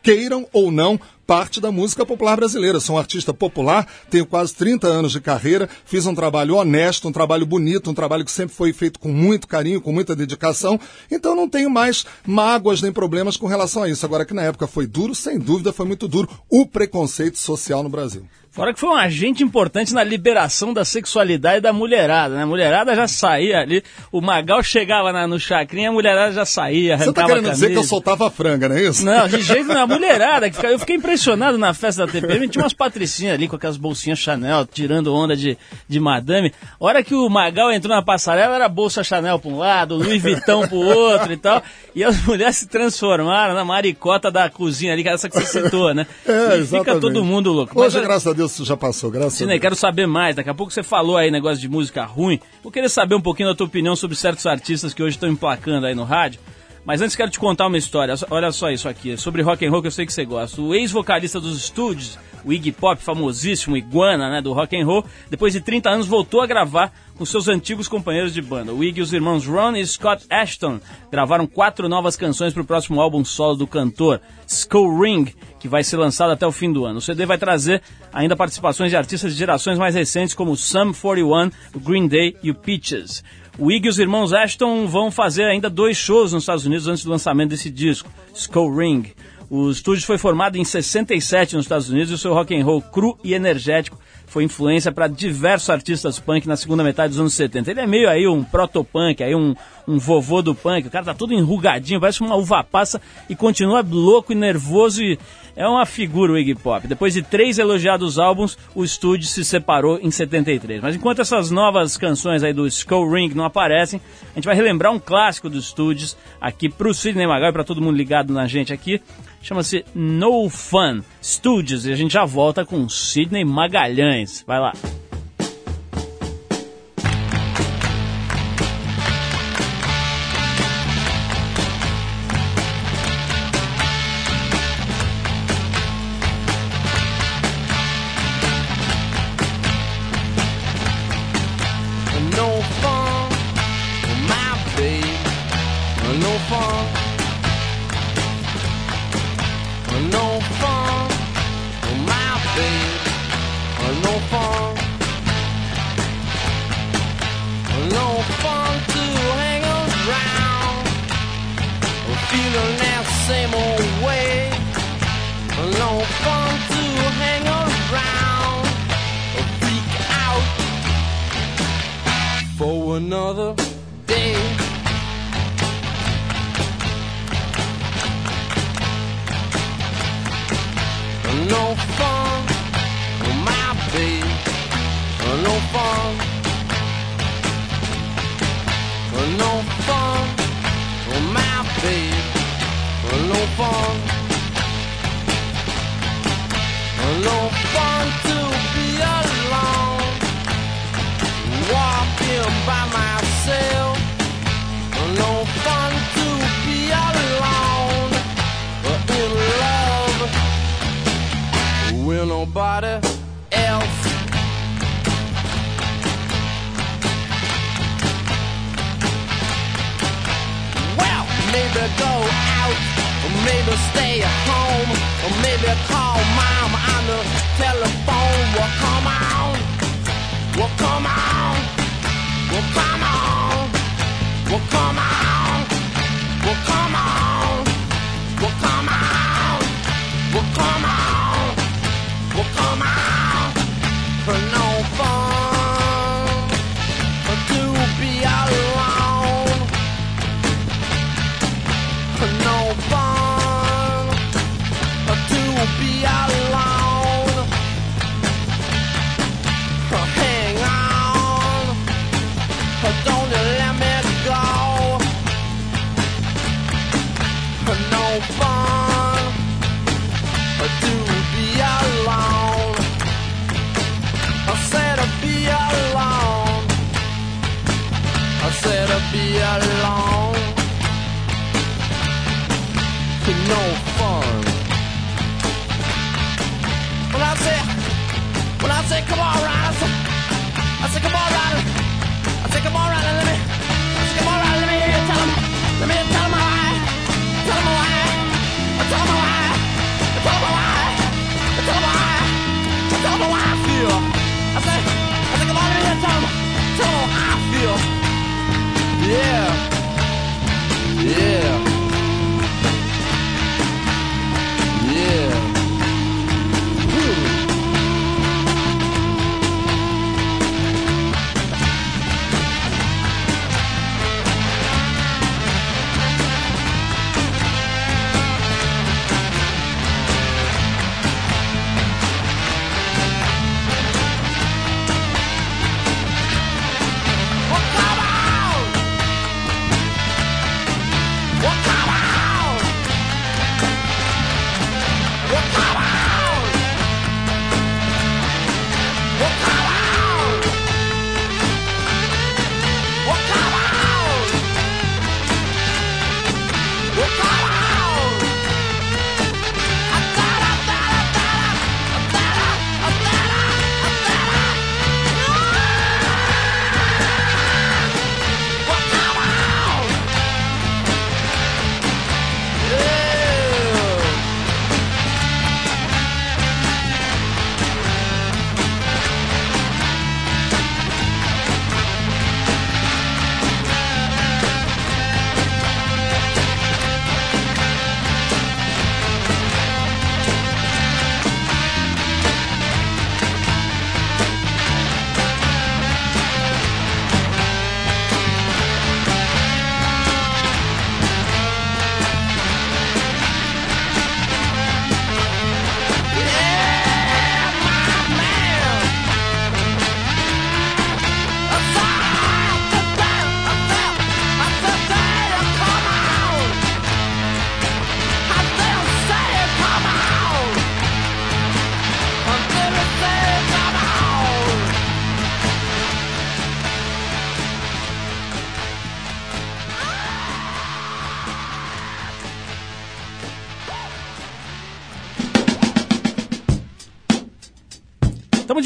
queiram ou não, parte da música popular brasileira. Sou um artista popular, tenho quase 30 anos de carreira, fiz um trabalho honesto, um trabalho bonito, um trabalho que sempre foi feito com muito carinho, com muita dedicação, então não tenho mais mágoas nem problemas com relação a isso. Agora que na época foi duro, sem dúvida foi muito duro o preconceito social no Brasil. Fora que foi um agente importante na liberação da sexualidade da mulherada, né? A mulherada já saía ali, o Magal chegava na, no chacrinha, a mulherada já saía, Você arrancava tá querendo dizer que eu soltava a franga, não é isso? Não, de jeito nenhum. A mulherada, que fica- eu fiquei impressionado na festa da TPM, tinha umas patricinhas ali com aquelas bolsinhas Chanel, tirando onda de, de madame. A hora que o Magal entrou na passarela, era bolsa Chanel pra um lado, Louis Vuitton pro outro e tal. E as mulheres se transformaram na maricota da cozinha ali, que é essa que você citou, né? É, e fica todo mundo louco. Mas, Hoje, graças a Deus, isso já passou, graças a Deus. quero saber mais. Daqui a pouco você falou aí negócio de música ruim. Vou querer saber um pouquinho da tua opinião sobre certos artistas que hoje estão emplacando aí no rádio. Mas antes quero te contar uma história. Olha só isso aqui, sobre rock and roll que eu sei que você gosta. O ex-vocalista dos Stooges, o Iggy Pop, famosíssimo Iguana, né, do rock and roll, depois de 30 anos voltou a gravar com seus antigos companheiros de banda. O Iggy e os irmãos Ron e Scott Ashton gravaram quatro novas canções para o próximo álbum solo do cantor, Skull Ring, que vai ser lançado até o fim do ano. O CD vai trazer ainda participações de artistas de gerações mais recentes como Sum 41, o Green Day e o Peaches. O Iggy e os irmãos Ashton vão fazer ainda dois shows nos Estados Unidos antes do lançamento desse disco, Skull Ring. O estúdio foi formado em 67 nos Estados Unidos e o seu rock and roll cru e energético foi influência para diversos artistas punk na segunda metade dos anos 70. Ele é meio aí um proto-punk, aí um, um vovô do punk. O cara tá todo enrugadinho, parece uma uva passa e continua louco e nervoso e é uma figura o Iggy Pop. Depois de três elogiados álbuns, o estúdio se separou em 73. Mas enquanto essas novas canções aí do Skull Ring não aparecem, a gente vai relembrar um clássico dos estúdios aqui pro Sidney Magal e para todo mundo ligado na gente aqui. Chama-se No Fun Studios e a gente já volta com Sidney Magalhães. Vai lá. Feeling that same old way. No fun to hang around. Freak out for another day. No fun, my babe. No fun. No fun, my babe a loaf on, a loaf on to be alone. Walking by myself, a loaf on to be alone. But In love with nobody else. Well, maybe go maybe stay at home, or maybe call mom on the telephone. Well, come on. Well, come on. Well, come on. Well, come on. know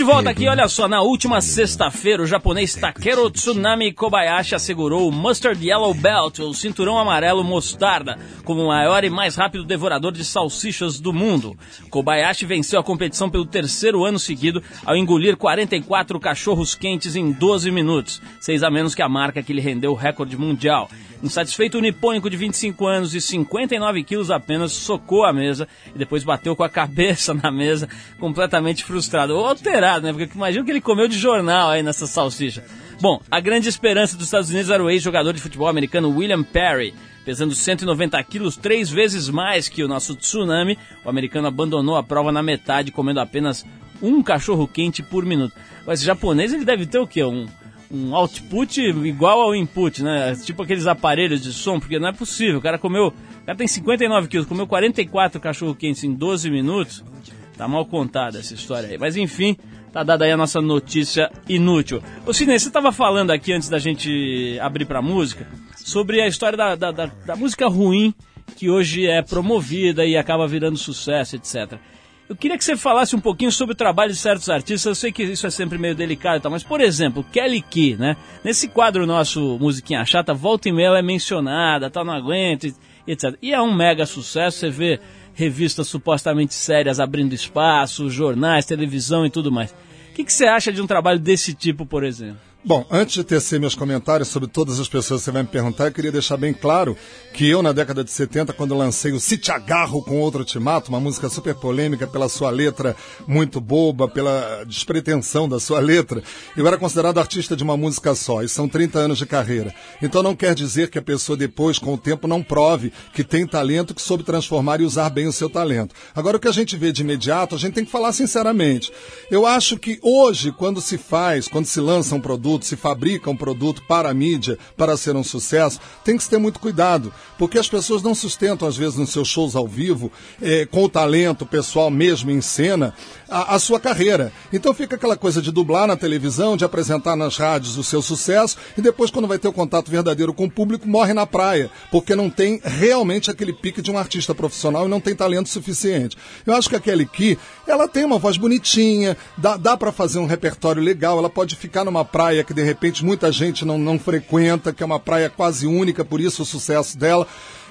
volta aqui, olha só, na última sexta-feira o japonês Takeru Tsunami Kobayashi assegurou o Mustard Yellow Belt, o cinturão amarelo mostarda, como o maior e mais rápido devorador de salsichas do mundo. Kobayashi venceu a competição pelo terceiro ano seguido ao engolir 44 cachorros quentes em 12 minutos, seis a menos que a marca que lhe rendeu o recorde mundial. Insatisfeito, o nipônico de 25 anos e 59 quilos apenas socou a mesa e depois bateu com a cabeça na mesa, completamente frustrado. Ou alterado, né? Porque imagina que ele comeu de jornal aí nessa salsicha. Bom, a grande esperança dos Estados Unidos era o ex-jogador de futebol americano William Perry. Pesando 190 quilos, três vezes mais que o nosso Tsunami, o americano abandonou a prova na metade, comendo apenas um cachorro quente por minuto. Mas esse japonês ele deve ter o quê? Um, um output igual ao input, né? Tipo aqueles aparelhos de som, porque não é possível. O cara comeu. O cara tem 59 quilos, comeu 44 cachorro quentes em 12 minutos. Tá mal contada essa história aí. Mas enfim, tá dada aí a nossa notícia inútil. Ô Sidney, você tava falando aqui antes da gente abrir pra música sobre a história da, da, da, da música ruim que hoje é promovida e acaba virando sucesso, etc. Eu queria que você falasse um pouquinho sobre o trabalho de certos artistas. Eu sei que isso é sempre meio delicado e tal, mas, por exemplo, Kelly Key, né? Nesse quadro nosso, Musiquinha Chata, volta e meia ela é mencionada, tal, não aguento, etc. E é um mega sucesso, você vê revistas supostamente sérias abrindo espaço, jornais, televisão e tudo mais. O que, que você acha de um trabalho desse tipo, por exemplo? Bom, antes de tecer meus comentários sobre todas as pessoas que você vai me perguntar, eu queria deixar bem claro que eu, na década de 70, quando lancei o Se Te Agarro com Outro Te Mato, uma música super polêmica pela sua letra muito boba, pela despretensão da sua letra, eu era considerado artista de uma música só, e são 30 anos de carreira. Então não quer dizer que a pessoa depois, com o tempo, não prove que tem talento, que soube transformar e usar bem o seu talento. Agora, o que a gente vê de imediato, a gente tem que falar sinceramente. Eu acho que hoje, quando se faz, quando se lança um produto, se fabrica um produto para a mídia, para ser um sucesso, tem que se ter muito cuidado, porque as pessoas não sustentam, às vezes, nos seus shows ao vivo, eh, com o talento pessoal mesmo em cena, a, a sua carreira. Então fica aquela coisa de dublar na televisão, de apresentar nas rádios o seu sucesso, e depois, quando vai ter o contato verdadeiro com o público, morre na praia, porque não tem realmente aquele pique de um artista profissional e não tem talento suficiente. Eu acho que a Kelly Key, ela tem uma voz bonitinha, dá, dá para fazer um repertório legal, ela pode ficar numa praia que de repente muita gente não, não frequenta, que é uma praia quase única, por isso o sucesso dela.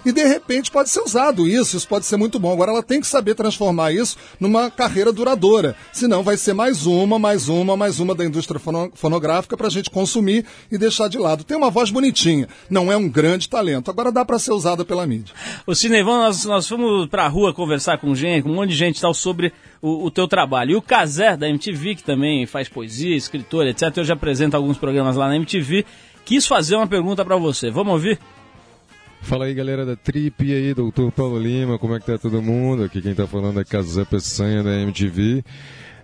E de repente pode ser usado isso, isso pode ser muito bom. Agora ela tem que saber transformar isso numa carreira duradoura, senão vai ser mais uma, mais uma, mais uma da indústria fono- fonográfica para a gente consumir e deixar de lado. Tem uma voz bonitinha, não é um grande talento, agora dá para ser usada pela mídia. O Cinevão, nós, nós fomos pra rua conversar com gente, com um monte de gente tal, sobre o, o teu trabalho. E o Casé, da MTV, que também faz poesia, escritor, etc., eu já apresento alguns programas lá na MTV, quis fazer uma pergunta pra você. Vamos ouvir? Fala aí galera da Trip, e aí doutor Paulo Lima, como é que tá todo mundo? Aqui quem tá falando é Casé Peçanha da MTV.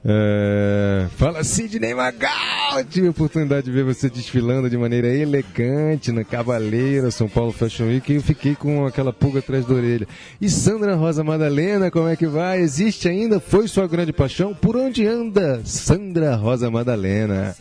É... Fala Sidney Magal! Tive a oportunidade de ver você desfilando de maneira elegante na Cavaleira, São Paulo Fashion Week e eu fiquei com aquela pulga atrás da orelha. E Sandra Rosa Madalena, como é que vai? Existe ainda? Foi sua grande paixão? Por onde anda Sandra Rosa Madalena?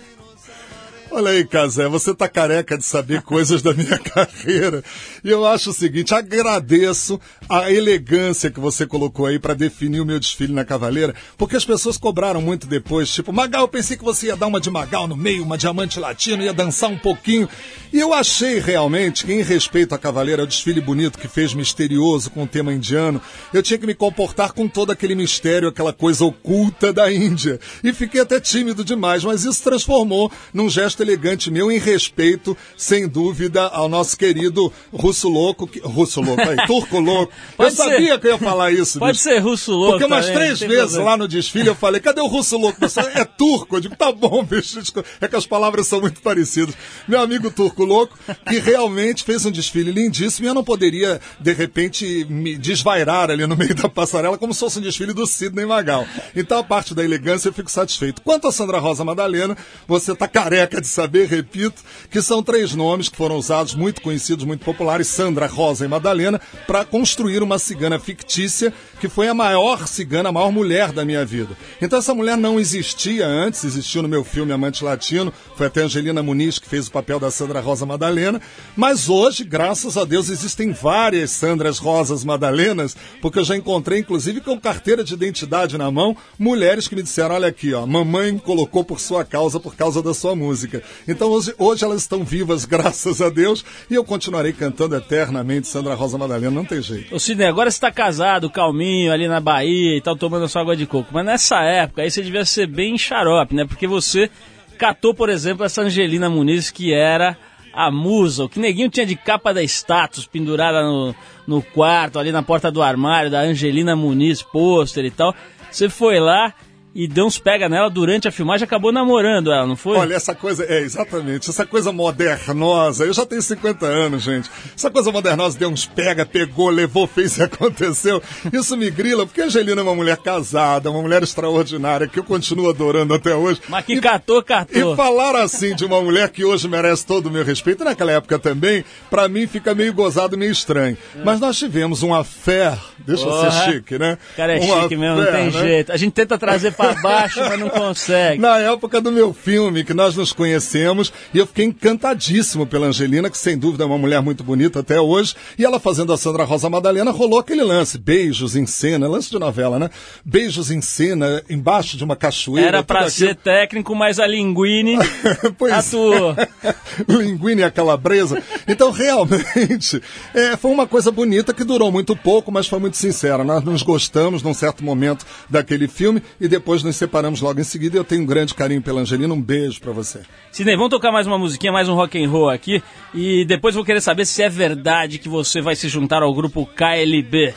Olha aí, Casé, você tá careca de saber coisas da minha carreira. E eu acho o seguinte, agradeço a elegância que você colocou aí para definir o meu desfile na Cavaleira, porque as pessoas cobraram muito depois, tipo, Magal, eu pensei que você ia dar uma de Magal no meio, uma diamante latino, ia dançar um pouquinho. E eu achei realmente que, em respeito à Cavaleira, o desfile bonito que fez misterioso com o tema indiano, eu tinha que me comportar com todo aquele mistério, aquela coisa oculta da Índia. E fiquei até tímido demais, mas isso transformou num gesto elegante meu em respeito, sem dúvida, ao nosso querido russo louco, que, russo louco, aí, turco louco. Pode eu sabia ser. que eu ia falar isso. Pode bicho. ser russo louco Porque umas também, três vezes lá no desfile eu falei, cadê o russo louco? Você é turco? Eu digo, tá bom, bicho. É que as palavras são muito parecidas. Meu amigo turco louco, que realmente fez um desfile lindíssimo e eu não poderia, de repente, me desvairar ali no meio da passarela como se fosse um desfile do Sidney Magal. Então, a parte da elegância, eu fico satisfeito. Quanto a Sandra Rosa Madalena, você tá careca de saber, repito, que são três nomes que foram usados, muito conhecidos, muito populares, Sandra Rosa e Madalena, para construir uma cigana fictícia que foi a maior cigana, a maior mulher da minha vida. Então essa mulher não existia antes, existiu no meu filme Amante Latino, foi até Angelina Muniz que fez o papel da Sandra Rosa Madalena, mas hoje, graças a Deus, existem várias Sandras Rosas Madalenas, porque eu já encontrei, inclusive, com carteira de identidade na mão, mulheres que me disseram, olha aqui, ó, mamãe colocou por sua causa, por causa da sua música. Então hoje, hoje elas estão vivas, graças a Deus, e eu continuarei cantando eternamente Sandra Rosa Madalena, não tem jeito. Ô Sidney, agora você tá casado, calminho, ali na Bahia e tal, tomando a sua água de coco. Mas nessa época aí você devia ser bem xarope, né? Porque você catou, por exemplo, essa Angelina Muniz, que era a musa, o que neguinho tinha de capa da status pendurada no, no quarto, ali na porta do armário, da Angelina Muniz, pôster e tal. Você foi lá e deu uns pega nela durante a filmagem, acabou namorando ela, não foi? Olha, essa coisa, é, exatamente, essa coisa modernosa, eu já tenho 50 anos, gente. Essa coisa modernosa deu uns pega, pegou, levou, fez e aconteceu. Isso me grila, porque a Angelina é uma mulher casada, uma mulher extraordinária, que eu continuo adorando até hoje. Mas que catou, catou. E falar assim de uma mulher que hoje merece todo o meu respeito, e naquela época também, pra mim fica meio gozado, meio estranho. Mas nós tivemos uma fé, deixa eu Porra. ser chique, né? Cara é Uma chique mesmo, não fé, tem né? jeito. A gente tenta trazer pra baixo, mas não consegue. Na época do meu filme, que nós nos conhecemos, e eu fiquei encantadíssimo pela Angelina, que sem dúvida é uma mulher muito bonita até hoje, e ela fazendo a Sandra Rosa Madalena, rolou aquele lance, beijos em cena, lance de novela, né? Beijos em cena, embaixo de uma cachoeira. Era pra tudo ser técnico, mas a Linguine Pois atuou. linguine e a calabresa. Então, realmente, é, foi uma coisa bonita que durou muito pouco, mas foi muito sincera. Nós nos gostamos num certo momento daquele filme e depois nos separamos logo em seguida. Eu tenho um grande carinho pela Angelina. Um beijo pra você. Sidney, vamos tocar mais uma musiquinha, mais um rock and roll aqui. E depois vou querer saber se é verdade que você vai se juntar ao grupo KLB.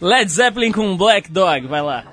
Led Zeppelin com Black Dog, vai lá.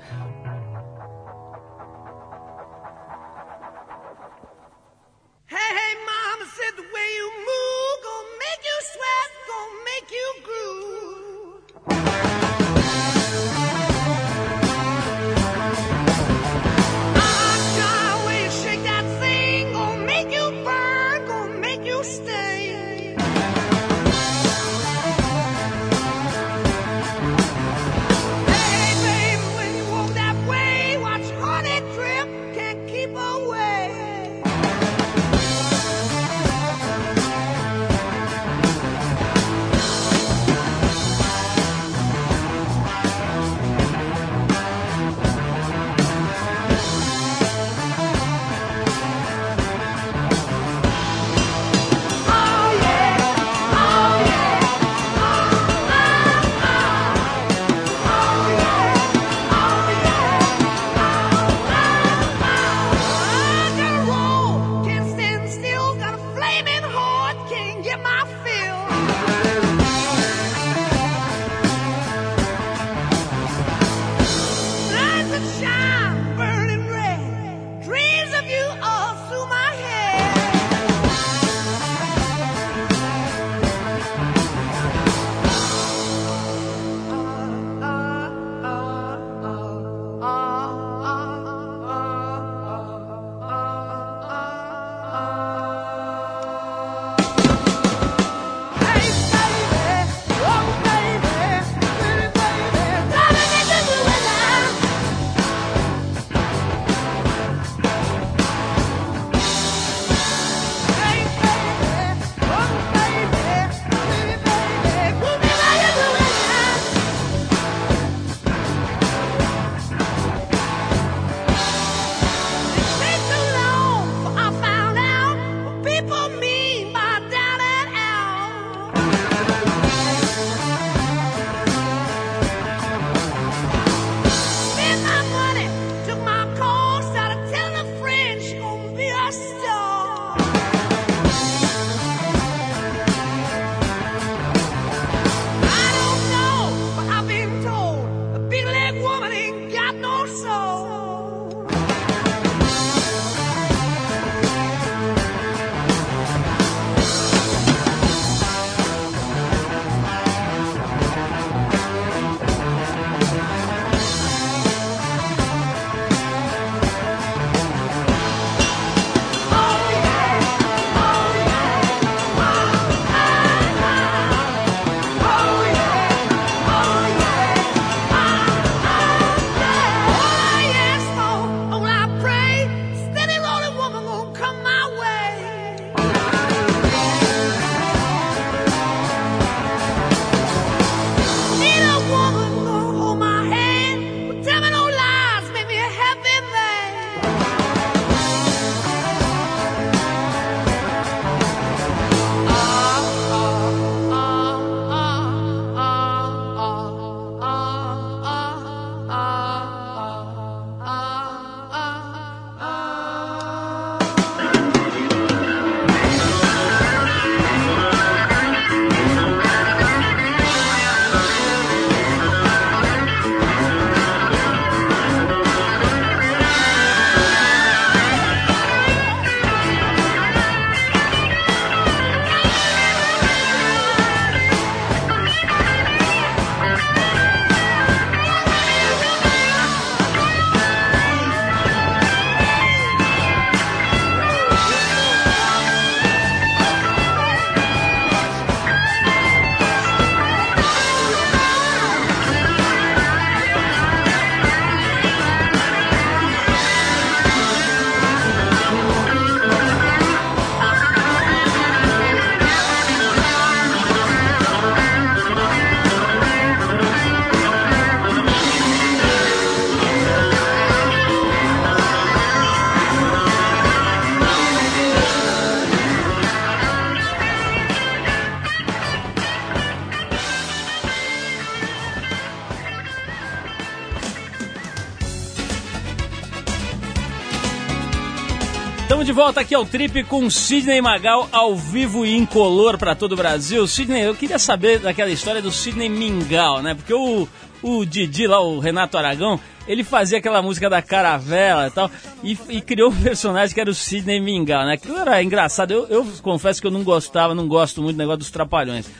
Volta aqui ao Trip com Sidney Magal ao vivo e incolor para todo o Brasil. Sidney, eu queria saber daquela história do Sidney Mingau, né? Porque o, o Didi lá, o Renato Aragão, ele fazia aquela música da caravela e tal, e, e criou um personagem que era o Sidney Mingau, né? Aquilo era engraçado. Eu, eu confesso que eu não gostava, não gosto muito do negócio dos trapalhões.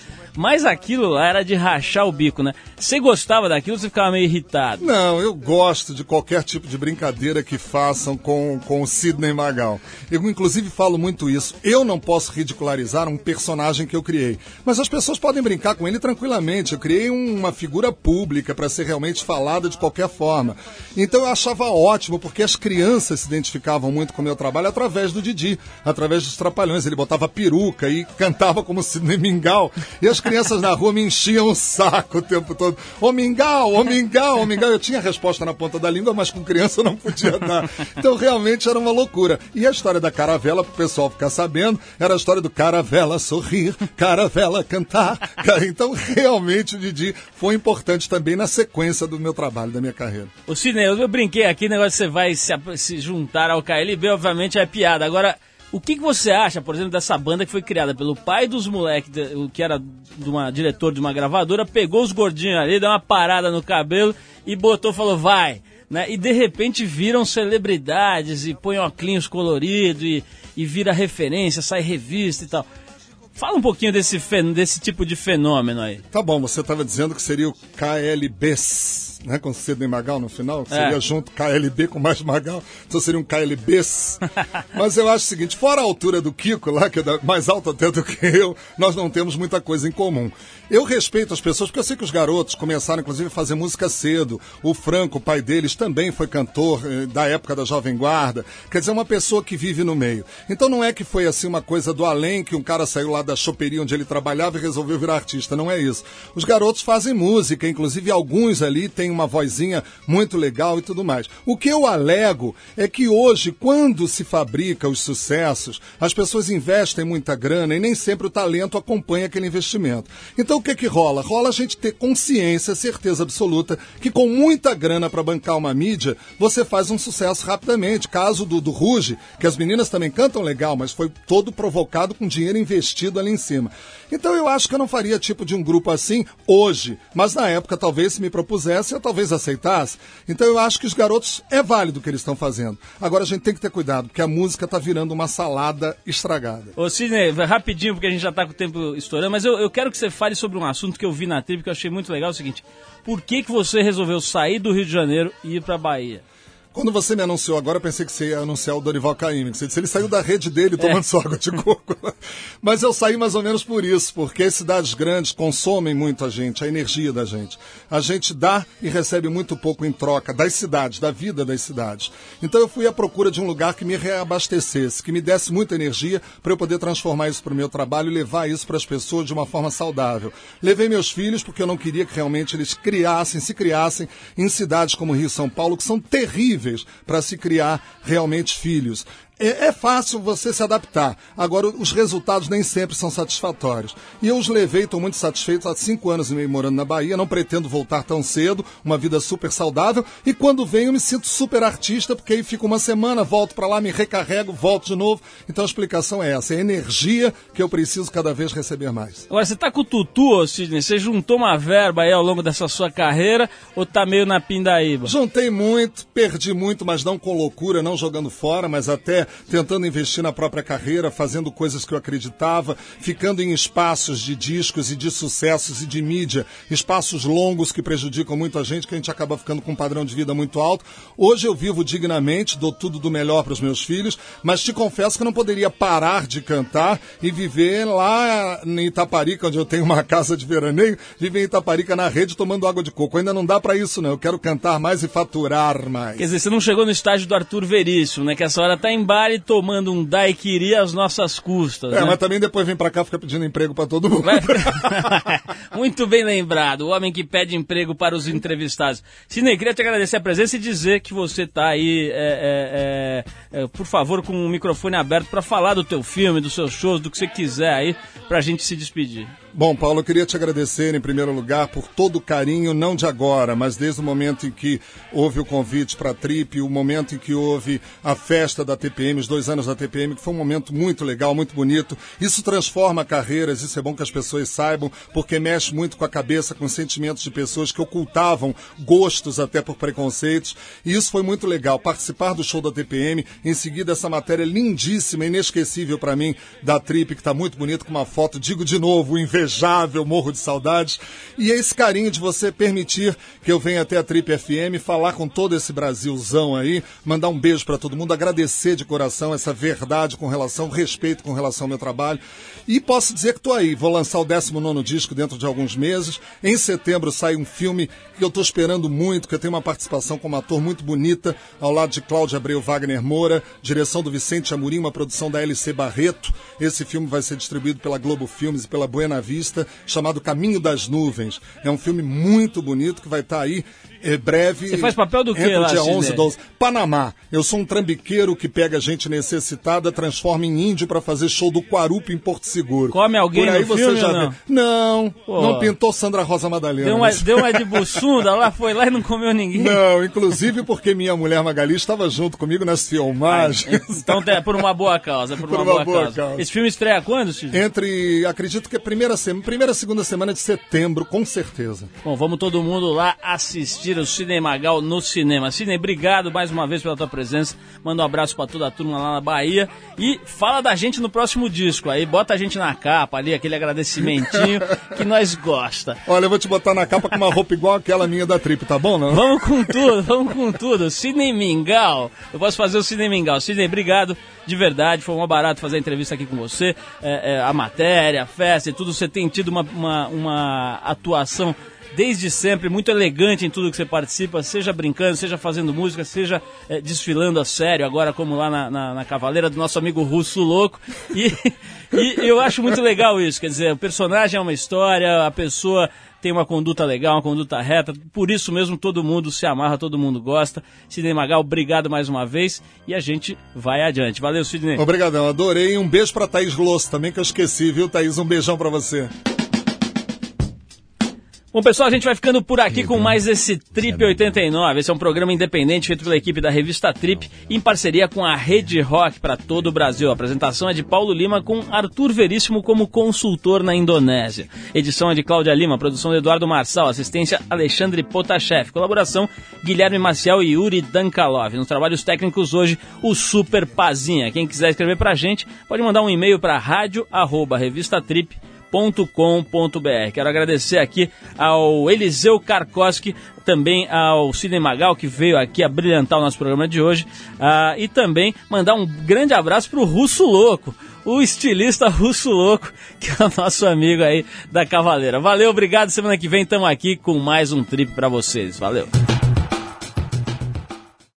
Mas aquilo lá era de rachar o bico, né? Você gostava daquilo ou você ficava meio irritado? Não, eu gosto de qualquer tipo de brincadeira que façam com, com o Sidney Magal. Eu, inclusive, falo muito isso. Eu não posso ridicularizar um personagem que eu criei. Mas as pessoas podem brincar com ele tranquilamente. Eu criei um- uma figura pública para ser realmente falada de qualquer forma. Então eu achava ótimo, porque as crianças se identificavam muito com o meu trabalho através do Didi, através dos trapalhões. Ele botava peruca e cantava como Sidney Mingau. E as crianças na rua me enchiam o saco o tempo todo. Ô Mingau, ô Mingau, ô Mingau. Eu tinha resposta na ponta da língua, mas com criança eu não podia dar. Então realmente era uma loucura. E a história da caravela, pro pessoal ficar sabendo, era a história do caravela sorrir, caravela cantar. Ca- Então realmente o Didi foi importante também na sequência do meu trabalho, da minha carreira. Ô Sidney, eu, brinquei aqui, negócio você vai se, se juntar ao KLB, obviamente é piada. Agora, o que, que você acha, por exemplo, dessa banda que foi criada pelo pai dos moleques, que era de uma diretor de uma gravadora, pegou os gordinhos ali, deu uma parada no cabelo e botou, falou, vai. Né? E de repente viram celebridades e põem óculos coloridos e, e vira referência, sai revista e tal. Fala um pouquinho desse, desse tipo de fenômeno aí. Tá bom, você estava dizendo que seria o KLBs, né? Com Sidney Magal no final, que É. seria junto KLB com mais Magal, então seria um KLBs. Mas eu acho o seguinte, fora a altura do Kiko lá, que é mais alto até do que eu, nós não temos muita coisa em comum. Eu respeito as pessoas, porque eu sei que os garotos começaram, inclusive, a fazer música cedo. O Franco, o pai deles, também foi cantor eh, da época da Jovem Guarda. Quer dizer, é uma pessoa que vive no meio. Então não é que foi assim uma coisa do além, que um cara saiu lá da choperia onde ele trabalhava e resolveu virar artista. Não é isso. Os garotos fazem música, inclusive alguns ali têm uma vozinha muito legal e tudo mais. O que eu alego é que hoje, quando se fabrica os sucessos, as pessoas investem muita grana e nem sempre o talento acompanha aquele investimento. Então o que que rola? Rola a gente ter consciência, certeza absoluta, que com muita grana para bancar uma mídia, você faz um sucesso rapidamente. Caso do, do Ruge, que as meninas também cantam legal, mas foi todo provocado com dinheiro investido ali em cima. Então eu acho que eu não faria tipo de um grupo assim hoje, mas na época talvez se me propusesse, talvez aceitasse. Então eu acho que os garotos é válido o que eles estão fazendo. Agora a gente tem que ter cuidado, porque a música tá virando uma salada estragada. Ô Sidney, rapidinho, porque a gente já tá com o tempo estourando, mas eu, eu quero que você fale sobre um assunto que eu vi na tribo que eu achei muito legal, é o seguinte, por que, que você resolveu sair do Rio de Janeiro e ir pra Bahia? Quando você me anunciou agora, eu pensei que você ia anunciar o Dorival Caymmi. Você disse, ele saiu da rede dele tomando sua água de coco. Mas eu saí mais ou menos por isso, porque as cidades grandes consomem muito a gente, a energia da gente. A gente dá e recebe muito pouco em troca das cidades, da vida das cidades. Então eu fui à procura de um lugar que me reabastecesse, que me desse muita energia para eu poder transformar isso para o meu trabalho e levar isso para as pessoas de uma forma saudável. Levei meus filhos porque eu não queria que realmente eles criassem, se criassem em cidades como Rio e São Paulo, que são terríveis para se criar realmente filhos. É, é fácil você se adaptar. Agora, os resultados nem sempre são satisfatórios. E eu os levei, estou muito satisfeito, há cinco anos e meio morando na Bahia, não pretendo voltar tão cedo, uma vida super saudável. E quando venho, me sinto super artista, porque aí fico uma semana, volto para lá, me recarrego, volto de novo. Então a explicação é essa, é a energia que eu preciso cada vez receber mais. Agora, você tá com o Tutu, Sidney? Você juntou uma verba aí ao longo dessa sua carreira ou tá meio na pindaíba? Juntei muito, perdi muito, mas não com loucura, não jogando fora, mas até tentando investir na própria carreira, fazendo coisas que eu acreditava, ficando em espaços de discos e de sucessos e de mídia, espaços longos que prejudicam muito a gente, que a gente acaba ficando com um padrão de vida muito alto. Hoje eu vivo dignamente, dou tudo do melhor para os meus filhos, mas te confesso que eu não poderia parar de cantar e viver lá em Itaparica, onde eu tenho uma casa de veraneio, viver em Itaparica na rede tomando água de coco. Ainda não dá para isso, não. Eu quero cantar mais e faturar mais. Quer dizer, você não chegou no estágio do Arthur Veríssimo, né? Que essa hora tá em e tomando um daiquiri às nossas custas, É, né? mas também depois vem pra cá e fica pedindo emprego pra todo mundo. Muito bem lembrado, o homem que pede emprego para os entrevistados. Sidney, queria te agradecer a presença e dizer que você está aí, é, é, é, é, por favor, com o microfone aberto para falar do teu filme, dos seus shows, do que você quiser aí, pra gente se despedir. Bom, Paulo, eu queria te agradecer em primeiro lugar por todo o carinho, não de agora, mas desde o momento em que houve o convite para a Trip, o momento em que houve a festa da TPM, os dois anos da TPM, que foi um momento muito legal, muito bonito. Isso transforma carreiras, isso é bom que as pessoas saibam, porque mexe muito com a cabeça, com os sentimentos de pessoas que ocultavam gostos até por preconceitos. E isso foi muito legal. Participar do show da TPM, em seguida essa matéria lindíssima, inesquecível para mim, da Trip, que está muito bonito, com uma foto, digo de novo, o invejável, morro de saudades. E é esse carinho de você permitir que eu venha até a Trip FM, falar com todo esse Brasilzão aí, mandar um beijo para todo mundo, agradecer de coração essa verdade com relação, respeito com relação ao meu trabalho. E posso dizer que estou aí, vou lançar o 19 disco dentro de alguns meses. Em setembro sai um filme que eu estou esperando muito, que eu tenho uma participação como ator muito bonita, ao lado de Cláudio Abreu Wagner Moura, direção do Vicente Amorim, uma produção da LC Barreto. Esse filme vai ser distribuído pela Globo Filmes e pela Buena Vista, chamado Caminho das Nuvens. É um filme muito bonito que vai estar aí é breve. Você faz papel do o lá, dia Sidney? 11 e 12. Panamá. Eu sou um trambiqueiro que pega gente necessitada, transforma em índio para fazer show do Quarupo em Porto Seguro. Come alguém Por aí no você filme já não? vê. Não, Pô. não pintou Sandra Rosa Madalena. Deu uma, mas- deu uma de buçunda lá, foi lá e não comeu ninguém. Não, inclusive porque minha mulher Magali estava junto comigo nas filmagens. Então é por uma boa causa, por, Por uma, uma boa, causa. causa. Esse filme estreia quando, Sidney? Entre, acredito que a primeira, primeira segunda semana de setembro, com certeza. Bom, vamos todo mundo lá assistir o Cine Magal no cinema. Sidney, obrigado mais uma vez pela tua presença. Manda um abraço pra toda a turma lá na Bahia. E fala da gente no próximo disco aí. Bota a gente na capa ali, aquele agradecimentinho que nós gosta. Olha, eu vou te botar na capa com uma roupa igual aquela minha da Trip, tá bom, não? Vamos com tudo, vamos com tudo. Sidney Mingau. Eu posso fazer o Sidney Mingau. Sidney, obrigado de verdade. Foi um barato fazer a entrevista aqui com você. É, é, a matéria, a festa e tudo. Você tem tido uma, uma, uma atuação desde sempre muito elegante em tudo que você participa, seja brincando, seja fazendo música, seja é, desfilando a sério, agora como lá na, na, na Cavaleira do nosso amigo Russo Louco. E, e eu acho muito legal isso. Quer dizer, o personagem é uma história, a pessoa tem uma conduta legal, uma conduta reta. Por isso mesmo todo mundo se amarra, todo mundo gosta. Sidney Magal, obrigado mais uma vez e a gente vai adiante. Valeu, Sidney. Obrigadão, adorei. Um beijo pra Thaís Glosso também, que eu esqueci, viu, Thaís? Um beijão pra você. Bom, pessoal, a gente vai ficando por aqui com mais esse Trip 89. Esse é um programa independente feito pela equipe da revista Trip, em parceria com a Rede Rock para todo o Brasil. A apresentação é de Paulo Lima com Arthur Veríssimo como consultor na Indonésia. Edição é de Cláudia Lima, produção de Eduardo Marçal, assistência Alexandre Potashev, colaboração Guilherme Maciel e Yuri Dankalov. Nos trabalhos técnicos hoje, o Super Pazinha. Quem quiser escrever pra gente, pode mandar um e-mail para rádio@revistatrip www.cinemagal.com.br. Quero agradecer aqui ao Eliseu Karkoski, também ao Cine Magal, que veio aqui a brilhantar o nosso programa de hoje, ah, e também mandar um grande abraço para o Russo Louco, o estilista Russo Louco, que é o nosso amigo aí da Cavaleira. Valeu, obrigado. Semana que vem estamos aqui com mais um trip para vocês. Valeu.